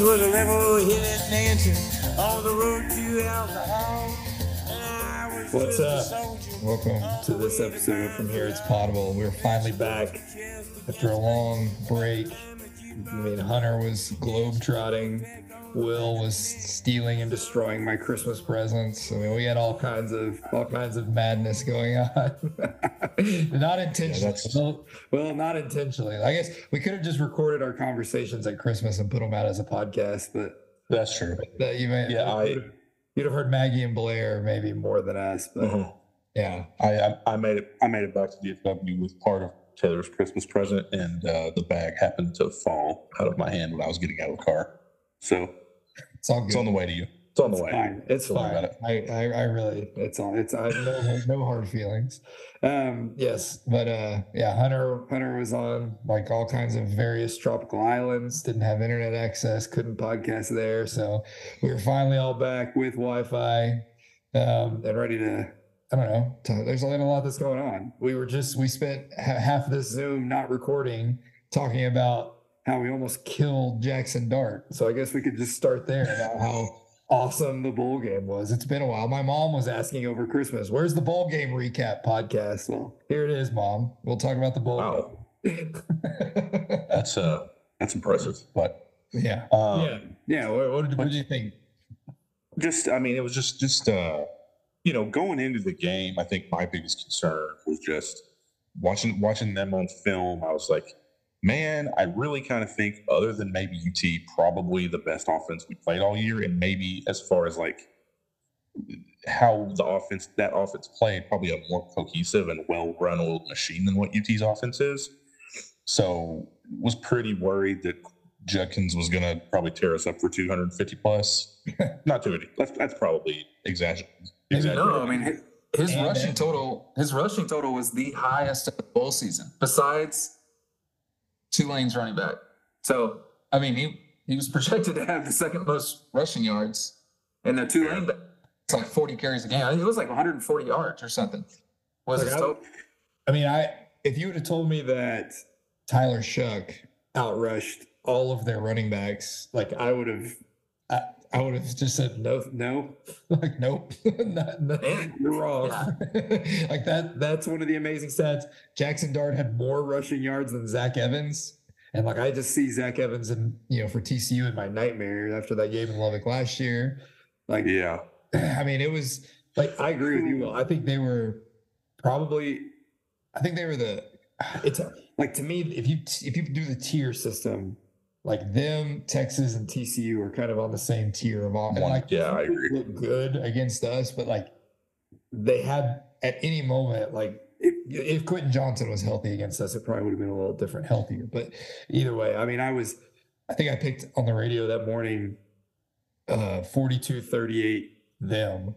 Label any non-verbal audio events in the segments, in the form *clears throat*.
She was a Nancy on the road to alcohol. And I was What's up? Welcome to this episode from Here It's Potable. We're finally back after a long break. I mean, Hunter was globetrotting. Will was stealing and destroying my Christmas presents. I mean, we had all kinds of all kinds of madness going on. *laughs* not intentionally. that's- well, not intentionally. I guess we could have just recorded our conversations at Christmas and put them out as a podcast, but That's true. that you may Yeah, I- you'd have heard Maggie and Blair maybe more than us, but Mhm. yeah. I, I I made it. I made it back to DFW with part of Taylor's Christmas present, and uh, the bag happened to fall out of my hand when I was getting out of the car. So It's all good. it's on the way to you. It's on the It's way. fine. It's Don't fine. about I, I, I really, it's on. it's, I no, no hard feelings. Um, yes, but, uh, yeah, Hunter, Hunter was on like all kinds of various tropical islands, didn't have internet access, couldn't podcast there. So we were finally all back with Wi-Fi, um, and ready to, I don't know, to, there's a lot that's going on. We were just, we spent half of this Zoom not recording, talking about how we almost killed Jackson Dart. So I guess we could just start there about how awesome the bowl game was. It's been a while. My mom was asking over Christmas, "Where's the bowl game recap podcast?" Well, here it is, mom. We'll talk about the bowl. Wow, game. *laughs* that's uh that's impressive. But yeah, um, yeah, yeah. What, what, did, what did you think? just I mean, it was just just uh you know going into the game. I think my biggest concern was just watching watching them on film. I was like, man, I really kind of think other than maybe UT, probably the best offense we played all year, and maybe as far as like how the offense that offense played, probably a more cohesive and well run old machine than what UT's offense is. So was pretty worried that Judkins was going to probably tear us up for 250 plus. *laughs* Not 250. That's that's probably exaggerated. No, I mean his, And rushing total. His rushing total was the highest of the bowl season, besides Tulane's running back. So I mean, he he was *laughs* projected to have the second most rushing yards, and the Tulane back. It's like 40 carries a game. It was like 140 yards or something. Was his I-? I mean, I if you would have told me that Tyler Shough outrushed all of their running backs, like I would have, I, I would have just said no, no, *laughs* like nope, *laughs* not, Man. you're wrong. *laughs* like that. That's one of the amazing stats. Jackson Dart had more rushing yards than Zach Evans. And like I just see Zach Evans and you know for TCU in my nightmare after that game in Lubbock last year. Like Yeah. *clears throat* I mean, it was like I agree with you. Will. I think they were probably. I think they were the. *sighs* It's like to me, if you if you do the tier system, like them, Texas, and TCU are kind of on the same tier of all. Like, yeah, I agree. Look good against us, but like they had at any moment, like if, if Quentin Johnston was healthy against us, it probably would have been a little different, healthier. But either way, I mean, I was. I think I picked on the radio that morning uh 42 38 them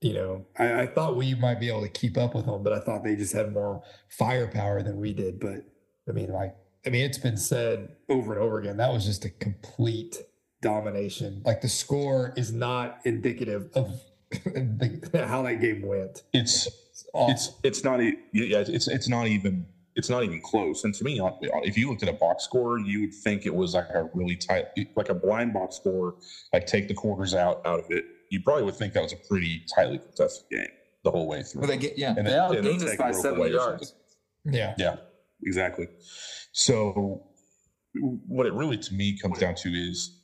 you know I, I thought we might be able to keep up with them but i thought they just had more firepower than we did but i mean like i mean it's been said over and over again that was just a complete domination. Like the score is not indicative of *laughs* the, how that game went. It's it's awful. it's it's not e- yeah it's it's not even it's not even close. And to me uh, if you looked at a box score you would think it was like a really tight like a blind box score like take the quarters out out of it. You probably would think that was a pretty tightly contested game the whole way through. Well, they get yeah. And they then- outgained us by a rope 70 away or yards. yeah. yeah exactly so what it really to me comes down to is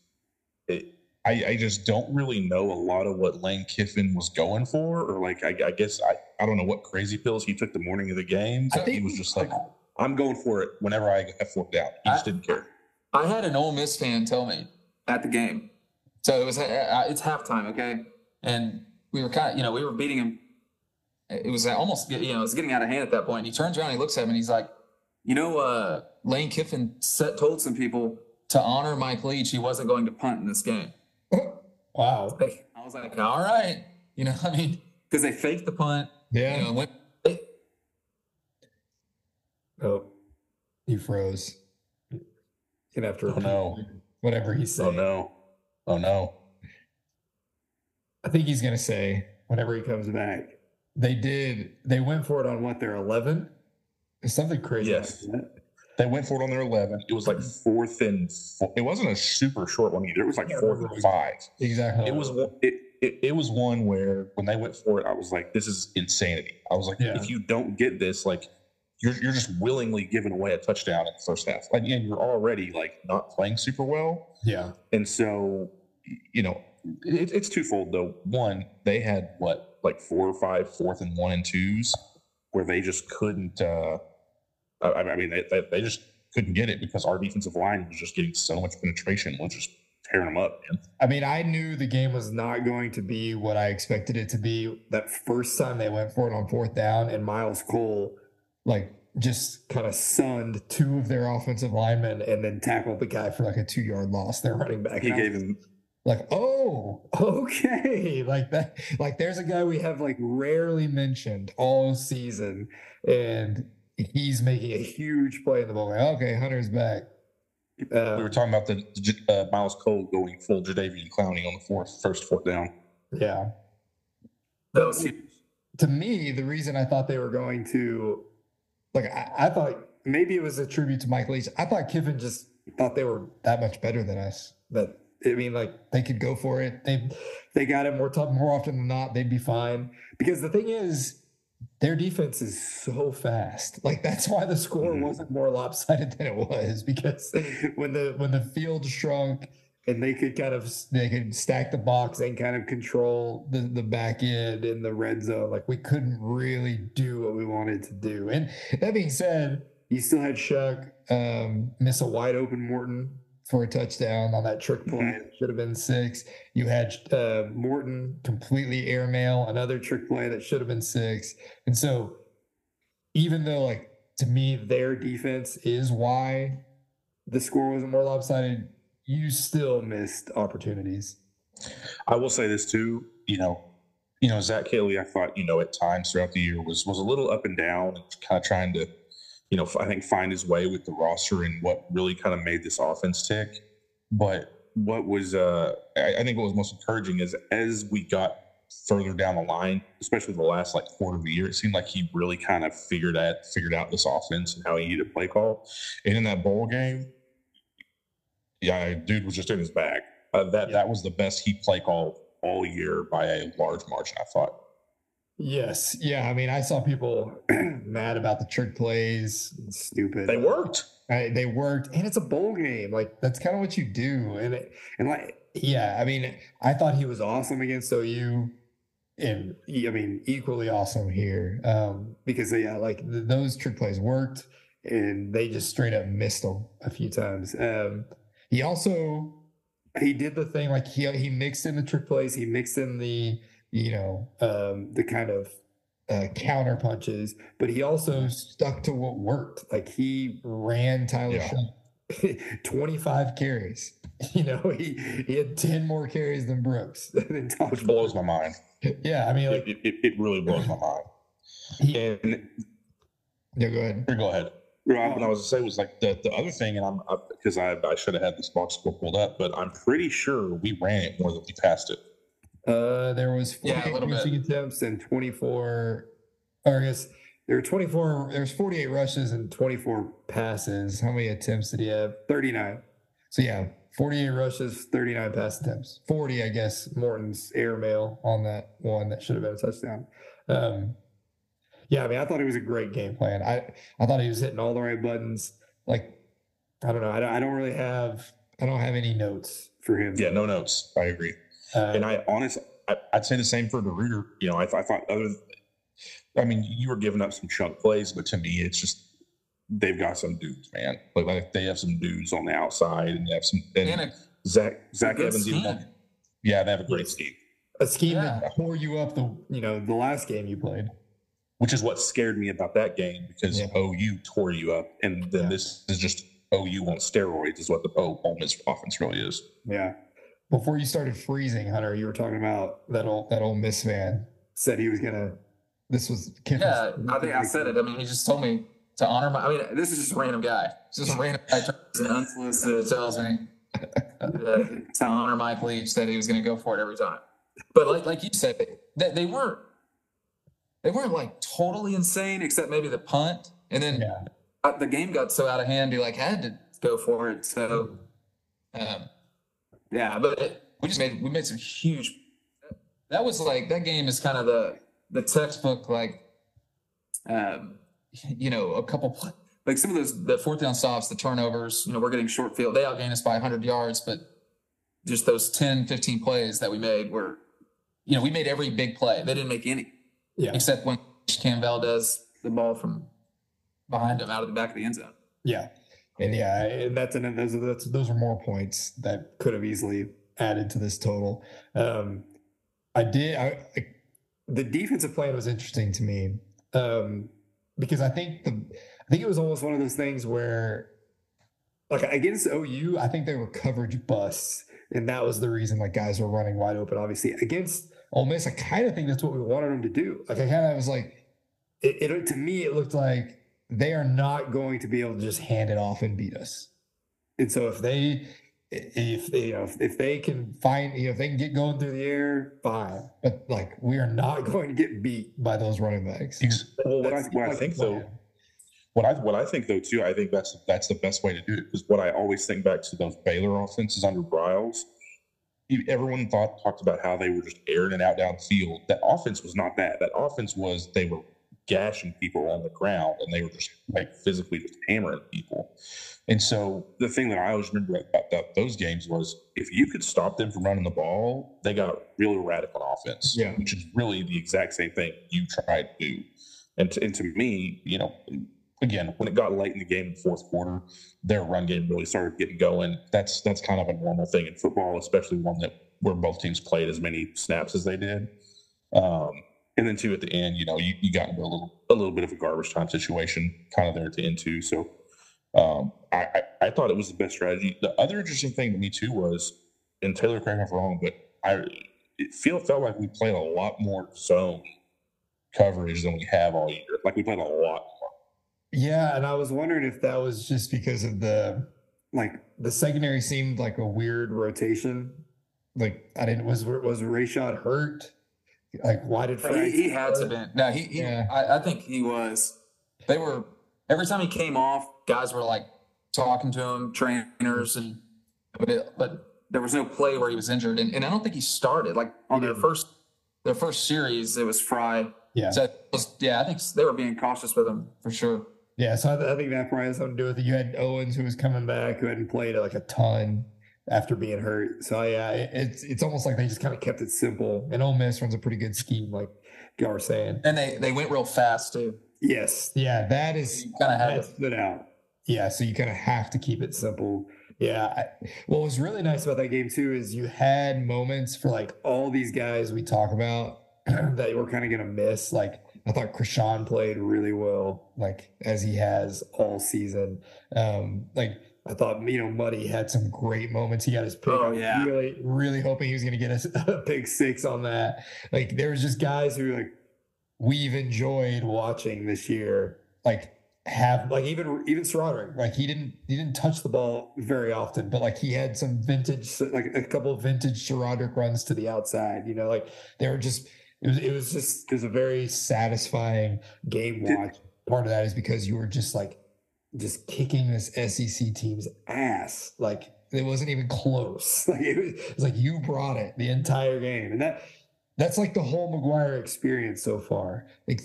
it, I, I just don't really know a lot of what Lane Kiffin was going for, or like I, I guess I, I don't know what crazy pills he took the morning of the game. I think he was just like, I'm going for it whenever I have fourth out. He just I- didn't care. I had an Ole Miss fan tell me at the game. So it was uh, it's halftime, okay, and we were kind of you know we were beating him. It was almost you know it was getting out of hand at that point. He turns around, he looks at me, and he's like, you know, uh, Lane Kiffin set, told some people to honor Mike Leach. He wasn't going to punt in this game. *laughs* wow Like, I was like, all right, you know, *laughs* I mean, because they faked the punt. yeah You know, went, they, oh he froze gonna have to Oh no! whatever he said Oh no! Oh no! I think he's going to say whenever he comes back, they did, they went for it on what, their 11? Something crazy. Yes. like. They went for it on their 11. It was like fourth and four. it wasn't a super short one either. It was like fourth and five. Exactly. It was one- it, it, it was one where when they went for it, I was like, this is insanity. I was like, Yeah. if you don't get this, like you're you're just willingly giving away a touchdown in the first half. Like and you're already like not playing super well. yeah. And so, you know, it, it's twofold though. One, they had what, like four or five fourth and one and twos where they just couldn't, uh, I, I mean, they, they, they just couldn't get it because our defensive line was just getting so much penetration, was just tearing them up, man. I mean, I knew the game was not going to be what I expected it to be. That first time they went for it on fourth down, and Myles Cole, like, just kind of sunned two of their offensive linemen and then tackled the guy for like a two yard loss. Their running back. He gave him, like, oh, *laughs* okay, like that. Like, there's a guy we have like rarely mentioned all season, and he's making a huge play in the ball. Like, okay, Hunter's back. Uh, we were talking about the uh, Myles Cole going full Jadeveon Clowney on the fourth, first fourth down. yeah. That was huge. to me, the reason I thought they were going to, like, I, I thought maybe it was a tribute to Mike Leach. I thought Kiffin just thought they were that much better than us. That I mean, like they could go for it. They they got it more tough more often than not. They'd be fine because the thing is. Their defense is so fast. Like that's why the score Mhm. wasn't more lopsided than it was because when the when the field shrunk and they could kind of they could stack the box and kind of control the the back end in the red zone like we couldn't really do what we wanted to do and that being said you still had Shough um, miss a wide open Morton for a touchdown on that trick play Mhm. should have been six you had uh, Morton completely airmail another trick play that should have been six and so even though like to me their defense is why the score wasn't more lopsided you still missed opportunities. I will say this too, you know, you know, Zach Kittley, I thought, you know, at times throughout the year was was a little up and down kind of trying to, you know, I think find his way with the roster and what really kind of made this offense tick. But what was uh I, I think what was most encouraging is as we got further down the line, especially the last like quarter of the year, it seemed like he really kind of figured out figured out this offense and how he needed to play call. And in that bowl game, yeah, dude was just in his bag. Uh, that that was the best he play call all year by a large margin. I thought. Yes. Yeah. I mean, I saw people *clears throat* mad about the trick plays. Stupid. They worked. I, they worked, and it's a bowl game. Like that's kind of what you do. And it, and like, yeah. I mean, I thought he was awesome against OU, and I mean, equally awesome here. Um, because yeah, like th- those trick plays worked, and they just straight up missed them a few times. Um, he also he did the thing like he he mixed in the trick plays. He mixed in the you know um, the kind of uh, counter punches, but he also stuck to what worked. Like he ran Tyler Yeah. Shough *laughs* 25 carries. *laughs* You know, he he had 10 more carries than Brooks. *laughs* than which blows my mind. Yeah, I mean, like It, it, it really blows my mind. he, And yeah, go ahead. here, go ahead. Rob, what I was to say was like the, the other thing, and I'm because I, I should have had this box score pulled up, but I'm pretty sure we ran it more than we passed it. Uh, there was Yeah, a 48 bit. rushing attempts and 24, or I guess there were 24, there was 48 rushes and 24 passes. How many attempts did he have? 39. So yeah, 48 rushes, 39 pass attempts. 40, I guess, Morton's airmail on that one that should have been a touchdown. Um, yeah, I mean, I thought it was a great game plan. I, I thought he was hitting all the right buttons. Like, I don't know. I don't, I don't really have, I don't have any notes for him. Yeah, no notes. I agree. Uh, And I honestly, I, I'd say the same for the DeRuyter. You know, I, I thought other, I mean, you were giving up some chunk plays, but to me, it's just they've got some dudes, man. Like, like they have some dudes on the outside, and they have some. And, And a Zach Zach good Evans, even yeah, they have a great scheme, a scheme Yeah. that tore you up the you know the last game you played. which is what scared me about that game because Yeah. OU tore you up, and then Yeah. this is just OU on steroids, is what the O- Ole Miss offense really is. Yeah. Before you started freezing, Hunter, you were talking about that old that old Miss man said he was gonna. This was Yeah, I think I said it. I mean, he just told me to honor my. I mean, this is just a random guy. It's just a random guy turns unsolicited tells me uh, to honor Mike Leach that he was going to go for it every time. But like like you said, they, they weren't they weren't like totally insane, except maybe the punt, and then Yeah. the game got so out of hand, He like had to go for it. So, um, yeah, but we just made we made some huge. That was like that game is kind of the the textbook like, um, you know, a couple like some of those the fourth down stops, the turnovers. You know, we're getting short field. They outgained us by 100 yards, but just those 10, 15 plays that we made were, you know, we made every big play. They didn't make any, Yeah. except when Cam Valdez the ball from behind him out of the back of the end zone. Yeah, and yeah, and that's and those are that's, those are more points that could have easily added to this total. Um, I did. I, I the defensive plan was interesting to me um, because I think the I think it was almost one of those things where, like against OU, I think they were coverage busts, and that was the reason like guys were running wide open. Obviously, against Ole Miss, I kind of think that's what we wanted them to do. Like I kind of was like, it, it to me it looked like they are not going to be able to just hand it off and beat us. And so if they if they you know if, they can find you know if they can get going through the air, fine. But like we are not *laughs* going to get beat by those running backs. Well, what I, what I think though, what I what I think though too, I think that's that's the best way to do it. Because what I always think back to those Baylor offenses under Briles, everyone thought talked about how they were just airing it out downfield. That offense was not that. That offense was they were gashing people on the ground and they were just like physically just hammering people. And so the thing that I always remember about that, those games was if you could stop them from running the ball, they got really erratic on offense. Yeah. Which is really the exact same thing you tried to do. And to, and to me, you know, again, when it got late in the game in the fourth quarter, their run game really started getting going. That's that's kind of a normal thing in football, especially one that where both teams played as many snaps as they did. Um, and then too at the end, you know, you, you got into a little a little bit of a garbage time situation kind of there at the end too. So um, I, I I thought it was the best strategy. The other interesting thing to me too was, and Taylor correct me if wrong, but I it feel felt like we played a lot more zone coverage than we have all year. Like we played a lot more. Yeah, and I was wondering if that was just because of the like the secondary seemed like a weird rotation. Like I didn't was was Rayshad hurt? Like why did He, Frank he had to been. No, he. he Yeah. I, I think he was. They were every time he came off, guys were like talking to him, trainers, and but it, but there was no play where he was injured, and, and I don't think he started like on their first their first series. It was Fry. Yeah. So it was, yeah, I think they were being cautious with him for sure. Yeah, so I, I think that probably has something to do with it. You had Owens who was coming back, who hadn't played like a ton after being hurt. So yeah, it, it's it's almost like they just kind of kept it simple. And Ole Miss runs a pretty good scheme, like y'all were saying. And they they went real fast too. Yes, yeah, that is kind of had that to. stood out. Yeah, so you kind of have to keep it simple. Yeah, I, what was really nice about that game too is you had moments for like all these guys we talk about *clears throat* that we're kind of gonna miss. Like I thought Krishon played really well, like as he has all season. Um, like I thought, you know, Muddy had some great moments. He got his pick. Oh, yeah. really, really hoping he was gonna get a, *laughs* a pick six on that. Like there was just guys who like we've enjoyed watching this year. Like have like even even SaRodorick, like he didn't he didn't touch the ball very often, but like he had some vintage like a couple of vintage SaRodorick runs to the outside. You know, like they were just it was it was just it was a very satisfying game watch. Part of that is because you were just like just kicking this SEC team's ass. Like it wasn't even close. *laughs* Like it was, it was like you brought it the entire game, and that that's like the whole McGuire experience so far. Like,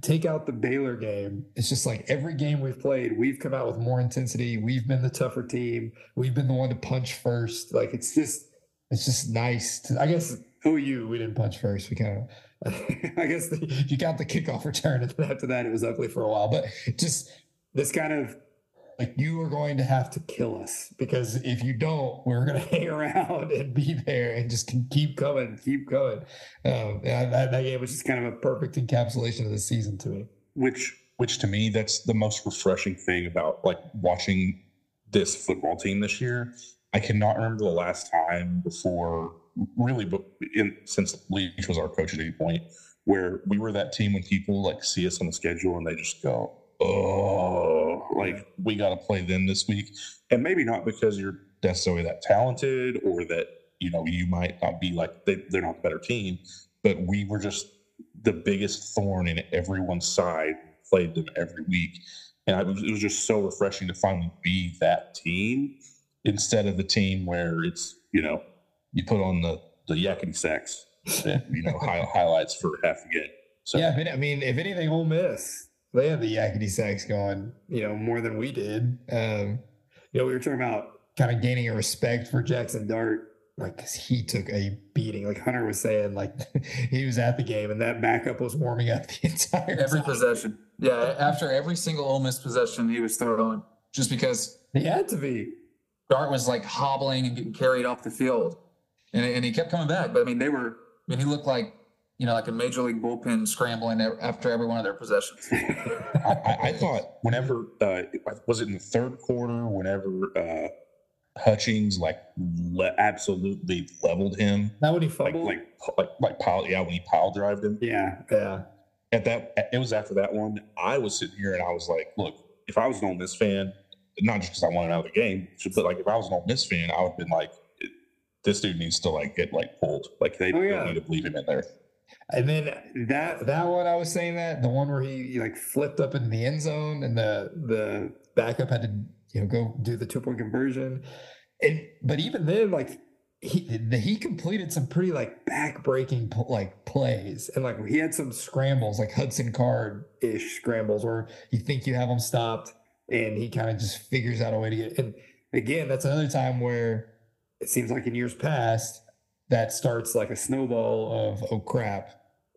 take out the Baylor game. It's just like every game we've played, we've come out with more intensity. We've been the tougher team. We've been the one to punch first. Like it's just it's just nice to I guess OU we didn't punch first. We kind of *laughs* I guess the, *laughs* you got the kickoff return and then after that it was ugly for a while. But just this kind of like you are going to have to kill us because if you don't, we're going *laughs* to hang around and be there and just keep coming, keep going. Um, that, that game was just kind of a perfect encapsulation of the season to me. which which to me that's the most refreshing thing about like watching this football team this year i cannot remember the last time before really in since leach was our coach at any point where we were that team when people like see us on the schedule and they just go oh like we got to play them this week. And maybe not because you're necessarily that talented or that you know you might not be like they, they're not the better team but we were just the biggest thorn in everyone's side. Played them every week. And I, it was just so refreshing to finally be that team instead of the team where it's you know you put on the the yakety and, you know high, *laughs* highlights for half a game. So Yeah, I mean, if anything, Ole Miss they had the Yakety Sax going, you know, more than we did. Um, you know, we were talking about kind of gaining a respect for Jackson Dart, like 'cause he took a beating. Like Hunter was saying, like *laughs* he was at the game and that backup was warming up the *laughs* entire Every time. possession. Yeah, after every single Ole Miss possession, he was throwing just because He had to be. Dart was like hobbling and getting carried off the field, and and he kept coming back. But I mean, they were. I mean, he looked like you know like a major league bullpen scrambling after every one of their possessions. *laughs* I, I, I thought whenever uh, was it in the third quarter, whenever uh, Hutchings like le- absolutely leveled him, Not when he like fumbled. like like like pile yeah when he pile drived him. yeah, yeah. At that it was after that one. I was sitting here and I was like, look, if I was an Ole Miss fan, not just because I wanted out of the game, but like if I was an Ole Miss fan, I would have been like, this dude needs to like get like pulled. Like they Oh, don't need to leave him in there. And then that that one I was saying that the one where he, he, like flipped up in the end zone and the the backup had to you know go do the two point conversion, and but even then like he he completed some pretty like back breaking like plays. And like he had some scrambles like Hudson Card ish scrambles where you think you have him stopped and he kind of just figures out a way to get and again that's another time where it seems like in years past that starts like a snowball of oh crap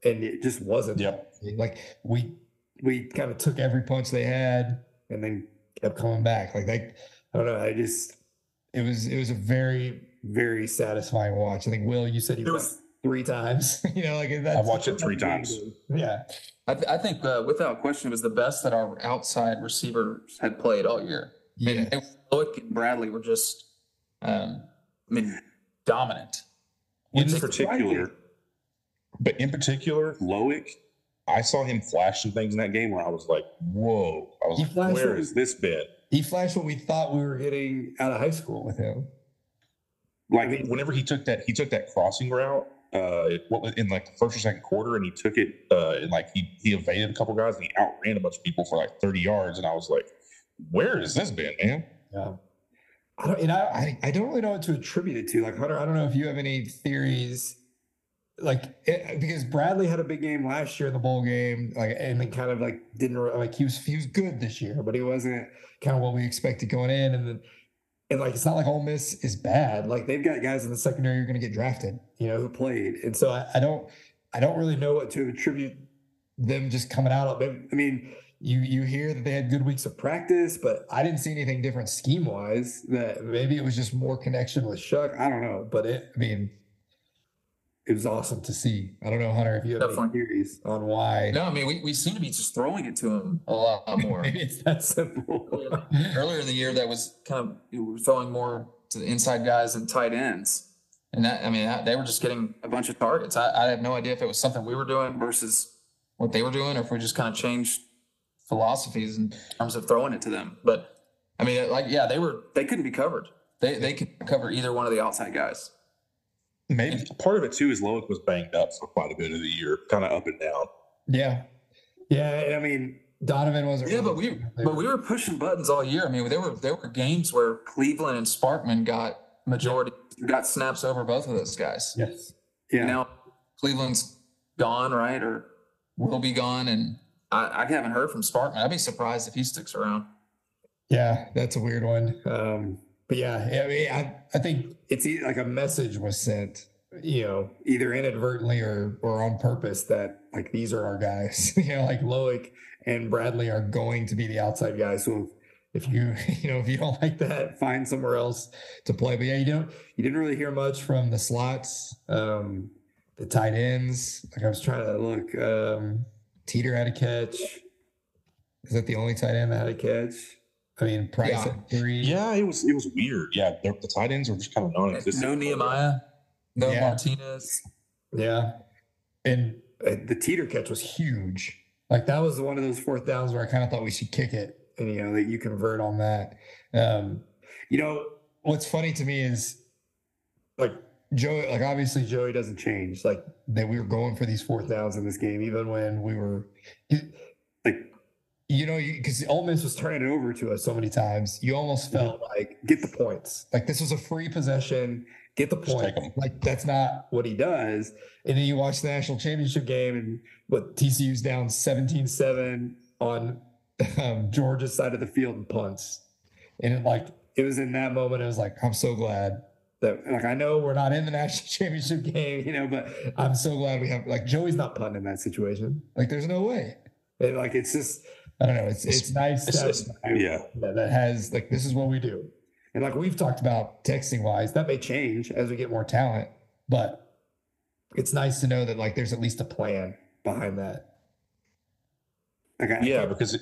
and it just wasn't Yep. like we we kind of took every punch they had and then kept coming back like that i don't know i just it was it was a very very satisfying watch i think will you said you watched was- three times *laughs* you know like that's I watched it three times. yeah I, th- I think uh, without question, it was the best that our outside receivers had played all year. I mean, yeah it, Loic and Bradley were just, um, I mean, dominant. In Which is particular, but in particular, Loic, I saw him flash some things in that game where I was like, whoa. I was He like, flashed where this bit?" he flashed what we thought we were hitting out of high school with him Like I mean- whenever he took that, he took that crossing route. Uh, what was in like the first or second quarter, and he took it. Uh, and like he he evaded a couple guys, and he outran a bunch of people for like thirty yards. And I was like, where has this been, man? Yeah. I don't, and I, I, don't really know what to attribute it to. Like Hunter, I don't know if you have any theories, like it, because Bradley had a big game last year in the bowl game, like and then kind of like didn't like he was he was good this year, but he wasn't kind of what we expected going in. And then and like it's not like Ole Miss is bad. Like they've got guys in the secondary who are going to get drafted, you know, who played. And so I, I don't I don't really know what to attribute them just coming out of. I mean, you you hear that they had good weeks of practice, but I didn't see anything different scheme wise. That maybe it was just more connection with Shough. I don't know, but it. I mean, it was awesome to see. I don't know, Hunter, if you have any Definitely. theories on why. No, I mean, we, we seem to be just throwing it to him a lot *laughs* more. Maybe it's that simple. Earlier in the year, that was kind of, we were throwing more to the inside guys and tight ends. And that, I mean, that, they were just getting a bunch of targets. I, I have no idea if it was something we were doing versus what they were doing, or if we just kind of changed philosophies in terms of throwing it to them. But I mean, like, yeah, they were, they couldn't be covered. They, they could cover either one of the outside guys. Maybe part of it too is Loic was banged up for quite a bit of the year, kind of up and down. yeah, yeah. I mean, Donovan wasn't. Yeah, really- but we but we were pushing buttons all year. I mean, there were there were games where Cleveland and Sparkman got majority got snaps over both of those guys. yes, And Now Cleveland's gone, right, or will be gone, and I, I haven't heard from Sparkman. I'd be surprised if he sticks around. Yeah, that's a weird one. Um, but yeah, I mean, I, I think it's like a message was sent, you know, either inadvertently or or on purpose that like these are our guys. *laughs* you know, like Loic and Bradley are going to be the outside guys. So if you *laughs* you know if you don't like that, find somewhere else to play. But yeah, you don't you didn't really hear much from the slots, um, the tight ends. Like I was trying to look. Um, Teeter had a catch. Is that the only tight end that had a catch? I mean, Price Yeah. had three. Yeah, it was it was weird. Yeah, the, the tight ends were just kind of non-existent. No Nehemiah, no Yeah. Martinez. Yeah. And uh, the teeter catch was huge. Like that was one of those fourth downs where I kind of thought we should kick it and, you know, that you convert on that. Um, you know, what's funny to me is like Joey, like obviously Joey doesn't change. Like that we were going for these fourth downs in this game, even when we were like, you know, because Ole Miss was turning it over to us so many times, you almost felt like get the points. Like this was a free possession, get the point. Like that's not what he does. And then you watch the national championship game, and what TCU's down 17-7 on um, Georgia's side of the field and punts, and it like it was in that moment. It was like I'm so glad that like I know we're not in the national *laughs* championship game, you know, but I'm so glad we have like Joey's not punting in that situation. Like there's no way. It, like it's just I don't know. It's it's nice to It's just- yeah. that, that has like this is what we do. And like we've talked about texting wise, that may change as we get more talent, but it's nice to know that like there's at least a plan behind that. Like I, Yeah, because it,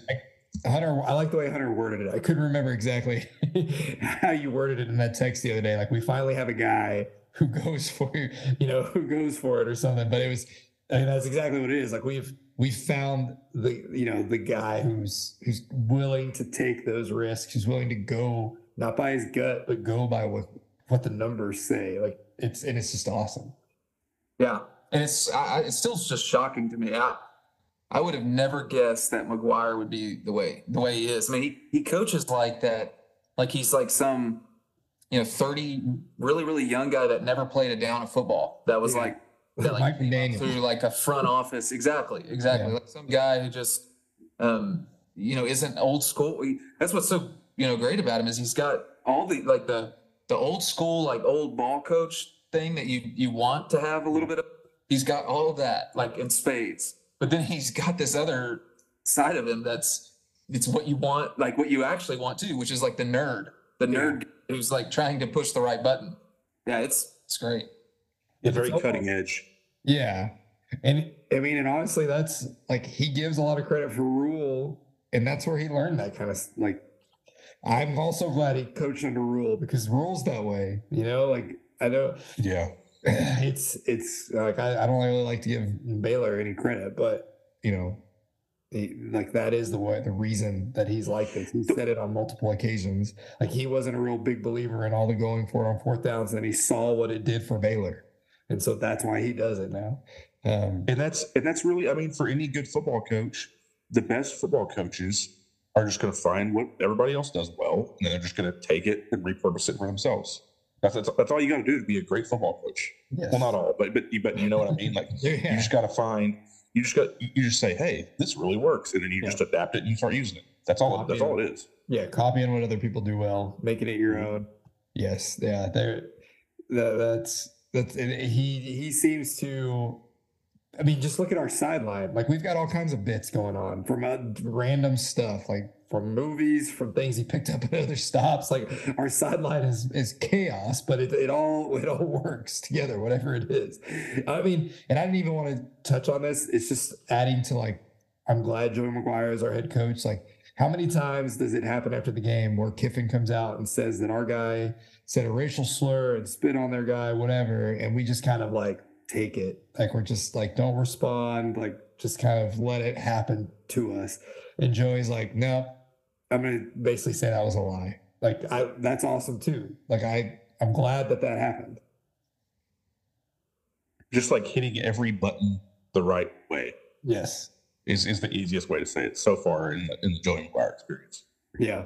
Hunter, I like the way Hunter worded it. I couldn't remember exactly *laughs* how you worded it in that text the other day. Like we finally have a guy who goes for you know, who goes for it or something. But it was, I mean, that's exactly what it is. Like we've we found the you know the guy who's who's willing to take those risks, who's willing to go not by his gut, but go by what what the numbers say. Like it's and it's just awesome. Yeah, and it's I, it's still just shocking to me. I I would have never guessed that McGuire would be the way the way he is. I mean, he he coaches like that, like he's like some you know thirty really really young guy that never played a down of football. That was Yeah. like *laughs* that like through like a front office. Exactly, exactly. Yeah. Like some guy who just um you know isn't old school. That's what's so you know great about him is he's got all the like the the old school like old ball coach thing that you you want to have a little bit of. He's got all of that like in spades, but then he's got this other side of him that's it's what you want, like what you actually want too, which is like the nerd, the nerd who's like trying to push the right button. Yeah, it's it's great. it's very almost- cutting edge. Yeah. And I mean, and honestly, that's like he gives a lot of credit for Rhule, and that's where he learned that kind of like. I'm also glad he coached under Rhule because Rhule's that way, you know. Like I know Yeah. *laughs* it's it's like I, I don't really like to give Baylor any credit, but you know, he, like that is the way the reason that he's like this. He said it on multiple occasions. Like he wasn't a real big believer in all the going for it on fourth downs, and he saw what it did for Baylor, and so that's why he does it now. Um, And that's and that's really, I mean, for any good football coach, the best football coaches are just going to find what everybody else does well, and they're just going to take it and repurpose it for themselves. That's that's, that's all you got to do to be a great football coach. yes. Well, not all, but but you but you know what I mean. Like *laughs* Yeah. you just got to find. You just got you just say, hey, this really works, and then you Yeah. just adapt it and you start using it. That's all. That's all it is. Yeah, copying what other people do well, making it your own. Yes, yeah, there. That, that's that's and he he seems to. I mean, just look at our sideline. Like we've got all kinds of bits going on from uh, random stuff, like from movies, from things he picked up at other stops. Like our sideline is is chaos, but it, it all it all *laughs* works together, whatever it is. I mean, and I didn't even want to touch on this. It's just adding to like I'm glad Joey McGuire is our head coach. Like, how many times does it happen after the game where Kiffin comes out and says that our guy said a racial slur and spit on their guy, whatever, and we just kind of like take it, like we're just like don't respond, like just kind of let it happen to us. And Joey's like, no, I'm gonna basically say that was a lie. Like, I that's awesome too. Like, I I'm glad that that happened. Just like hitting every button the right way Yes. is is the easiest way to say it so far in the, in the Joey McGuire experience. Yeah.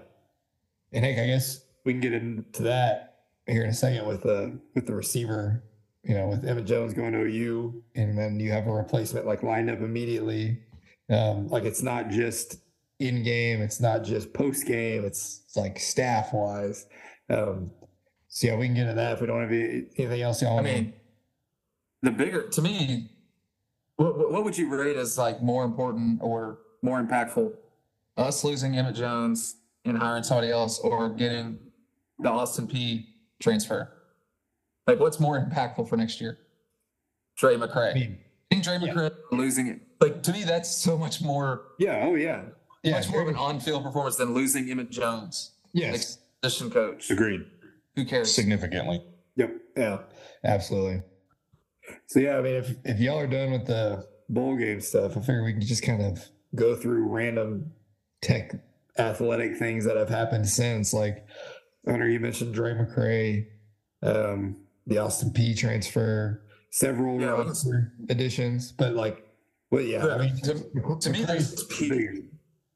And heck, I guess we can get into that here in a second with the with the receiver, you know, with Emmett Jones going to OU, and then you have a replacement like lined up immediately. Um, like it's not just in game, it's not just post game, it's, it's like staff wise. Um, so yeah, we can get into that if we don't have any- anything else. Y'all I mean, the bigger to me, what, what would you rate as like more important or more impactful? Us losing Emmett Jones and hiring somebody else, or getting the Austin Peay transfer? Like, what's more impactful for next year? Trey McCray. I mean, Getting Trey McCray, or losing it. Like to me, that's so much more, yeah, oh yeah, yeah, much more of an on-field performance than losing Emmett Jones, like yes, position coach. Agreed. Who cares? Significantly. Yep. Yeah. Absolutely. So yeah, I mean, if if y'all are done with the bowl game stuff, I figure we can just kind of go through random tech athletic things that have happened since. Like Hunter, you mentioned Drae McCray, um, the Austin Peay transfer, several Yeah, roster additions, but like, well, yeah, I mean, to, to me, McCray's there's P.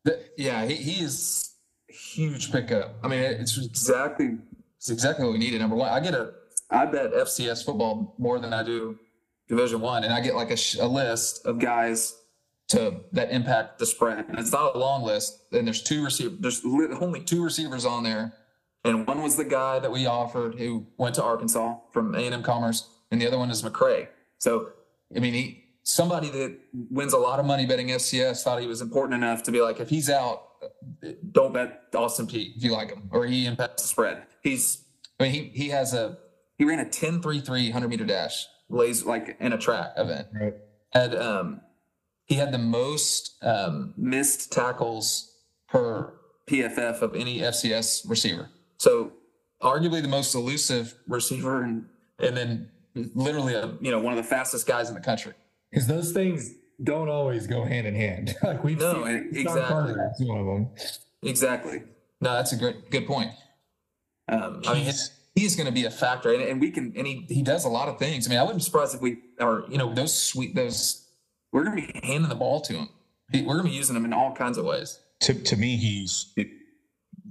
The- yeah, he, he is a huge pickup. I mean, it's exactly it's exactly what we needed. Number one, I get a I bet FCS football more than I do Division One, and I get like a, sh- a list of guys to that impact the spread. And it's not a long list. And there's two receivers. There's only two receivers on there, and one was the guy that we offered who went to Arkansas from A and M Commerce, and the other one is McCray. So, I mean, he somebody that wins a lot of money betting FCS thought he was important enough to be like, if he's out, don't bet Austin Peay if you like him, or he impacts the spread. He's, I mean, he he has a he ran a 10 3 3 100 meter dash, lays like in a track event. Right. Had um he had the most um, missed tackles per PFF of any FCS receiver. So arguably the most elusive receiver, and and then literally a, you know one of the fastest guys in the country. Because those things don't always go hand in hand. *laughs* like we've No, seen exactly. Carter is one of them. Exactly. No, that's a great good point. Um, I mean, He's- he's going to be a factor, and, and we can, and he he does a lot of things. I mean, I wouldn't be surprised if we are, you know, those sweet those. We're going to be handing the ball to him. We're going to be using him in all kinds of ways. to to me, he's it,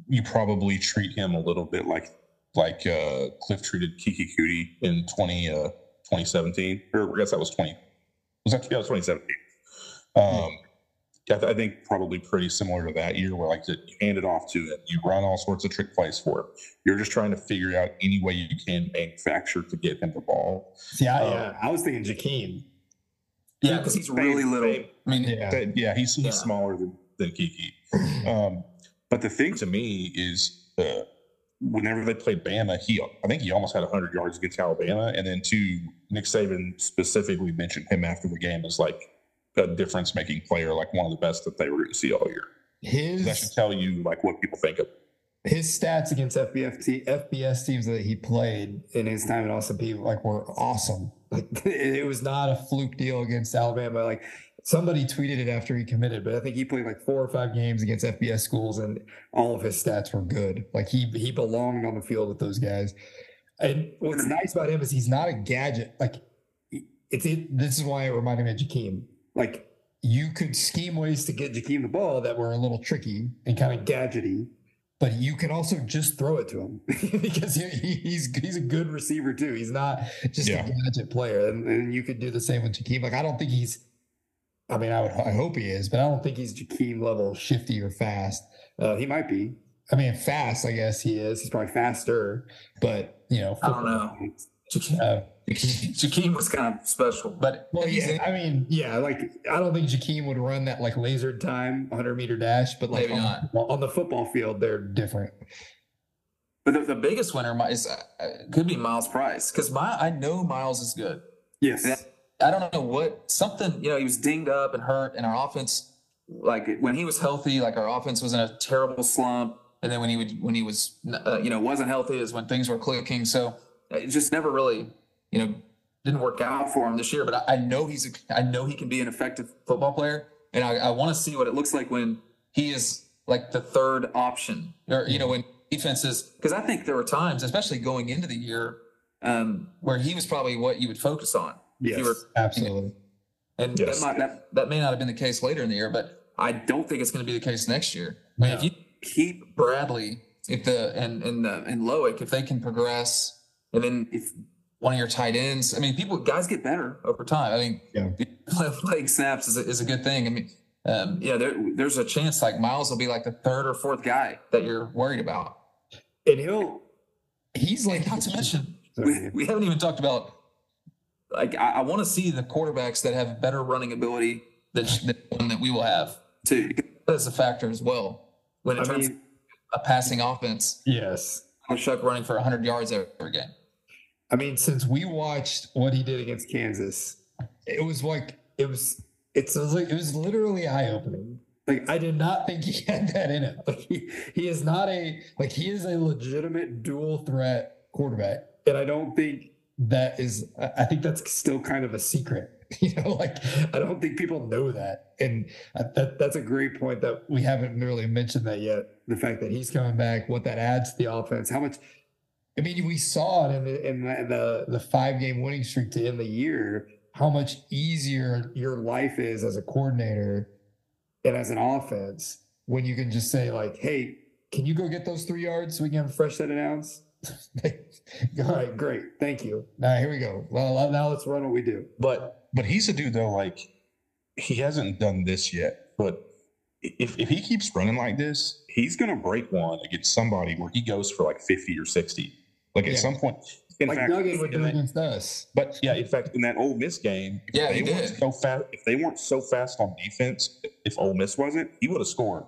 you probably treat him a little bit like like uh, Cliff treated KeKe Coutee in 20, uh, 2017, or I guess that was 20. Was that, yeah, it was 2017. Um, yeah, I th- I think probably pretty similar to that year where like you hand it off to him, you run all sorts of trick plays for him. You're just trying to figure out any way you can manufacture to get him the ball. Yeah, Um, yeah, I was thinking Jakeem. Yeah, because he's really Same- little. same. I mean, Yeah. That- yeah, he's, he's Yeah. smaller than, than KeKe. Um, but the thing to me is, uh, whenever they played Bama, he I think he almost had 100 yards against Alabama, and then two, Nick Saban specifically mentioned him after the game as like a difference-making player, like one of the best that they were going to see all year. His that should tell you like what people think of. his stats against FBFT FBS teams that he played in his time at Austin Peay like were awesome. Like *laughs* it was not a fluke deal against Alabama. Like somebody tweeted it after he committed, but I think he played like four or five games against FBS schools and all of his stats were good. Like he he belonged on the field with those guys. And what's nice about him is he's not a gadget. Like it's it, this is why it reminded me of Jakeem. Like you could scheme ways to get Jakeem the ball that were a little tricky and kind of gadgety, but you can also just throw it to him *laughs* because he, he- he's he's a good receiver too. He's not just Yeah. a gadget player, and, and you could do the same with Jakeem. Like I don't think he's. I mean, I would I hope he is, but I don't think he's Jakeem level shifty or fast. Uh, he might be. I mean, fast. I guess he is. He's probably faster, but you know, I don't know. Jakeem, Uh, *laughs* Jakeem was kind of special, but well, yeah. I mean, yeah. Like I don't think Jakeem would run that like laser time 100 meter dash, but like Maybe on, on the football field, they're different. But the, the biggest winner mi- is uh, uh, could be Myles Price because my I know Myles is good. Yes. I don't know what something you know he was dinged up and hurt, and our offense like when he was healthy, like our offense was in a terrible slump, and then when he would when he was uh, you know wasn't healthy is when things were clicking. So it just never really you know didn't work out for him this year. But I, I know he's a, I know he can be an effective football player, and I, I want to see what it looks like when he is like the third option, or you know when defenses because I think there were times, especially going into the year, um, where he was probably what you would focus on. Yes. You were- absolutely. and Yes. that, might, that that may not have been the case later in the year, but I don't think it's going to be the case next year. I mean, if you keep Bradley, if the and and the and Loic, if they can progress, and then if one of your tight ends, I mean, people guys get better over time. I mean, Yeah. *laughs* playing snaps is a, is a good thing. I mean, um, you know, there, there's a chance like Myles will be like the third or fourth guy that you're worried about. And he'll He's like, not to mention, we, we haven't even talked about like I, I want to see the quarterbacks that have better running ability than, than one that we will have too. That is a factor as well when it I turns mean- a passing offense. yes. I'm Shough running for 100 yards every game. I mean, since we watched what he did against Kansas, it was like it was. It's it was like it was literally eye opening. Like I did not think he *laughs* had that in him. Like he he is not a like he is a legitimate dual threat quarterback, and I don't think that is. I think that's still kind of a secret. *laughs* You know, like I don't think people know that, and that that's a great point that we haven't really mentioned that yet. The fact that he's coming back, what that adds to the offense, how much I mean, we saw it in the in the the, the five game winning streak to end the year. How much easier your life is as a coordinator and as an offense when you can just say like, "Hey, can you go get those three yards so we can have a fresh set of downs?" *laughs* All right, great, thank you. Now here we go. Well, now let's run what we do. But but he's a dude though, like he hasn't done this yet. But if if he keeps running like this, he's gonna break one against somebody where he goes for like 50 or 60. Like at some point. In like fact, Duggan would do that- against us. but yeah, in fact, in that Ole Miss game, if Yeah, they he weren't did. so fast. If they weren't so fast on defense, if Ole Miss wasn't, he would have scored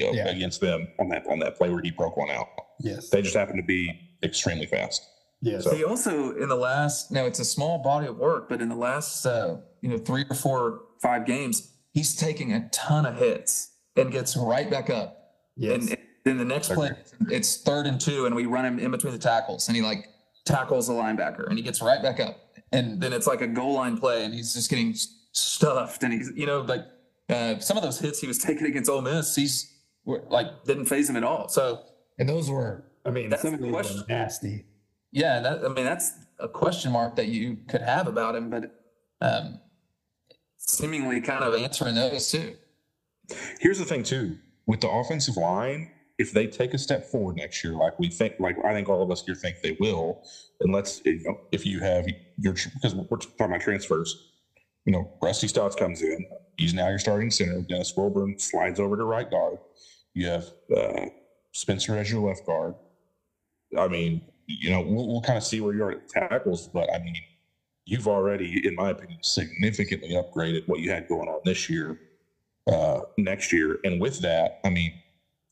you know, Yeah. against them on that on that play where he broke one out. Yes. They just happened to be extremely fast. Yeah. So- He also in the last now it's a small body of work, but in the last uh, you know three or four five games, he's taking a ton of hits and gets right back up. yes. And then the next play, it's third and two, and we run him in between the tackles, and he like tackles the linebacker, and he gets right back up. And then it's like a goal line play, and he's just getting stuffed, and he's you know like uh, some of those hits he was *laughs* taking against Ole Miss, he's were, like didn't phase him at all. So and those were, I mean, That's some of the were question. nasty. yeah, that I mean that's a question mark that you could have about him, but um, seemingly kind of answering those too. Here's the thing too, with the offensive line, if they take a step forward next year, like we think, like I think all of us here think they will, and let's, you know, if you have your because we're talking about transfers, you know, Rusty Stotts comes in, he's now your starting center. Dennis Wilburn slides over to right guard. You have uh, Spencer as your left guard. I mean, you know, we'll, we'll kind of see where you are at tackles, but I mean, you've already, in my opinion, significantly upgraded what you had going on this year uh, next year. And with that, I mean,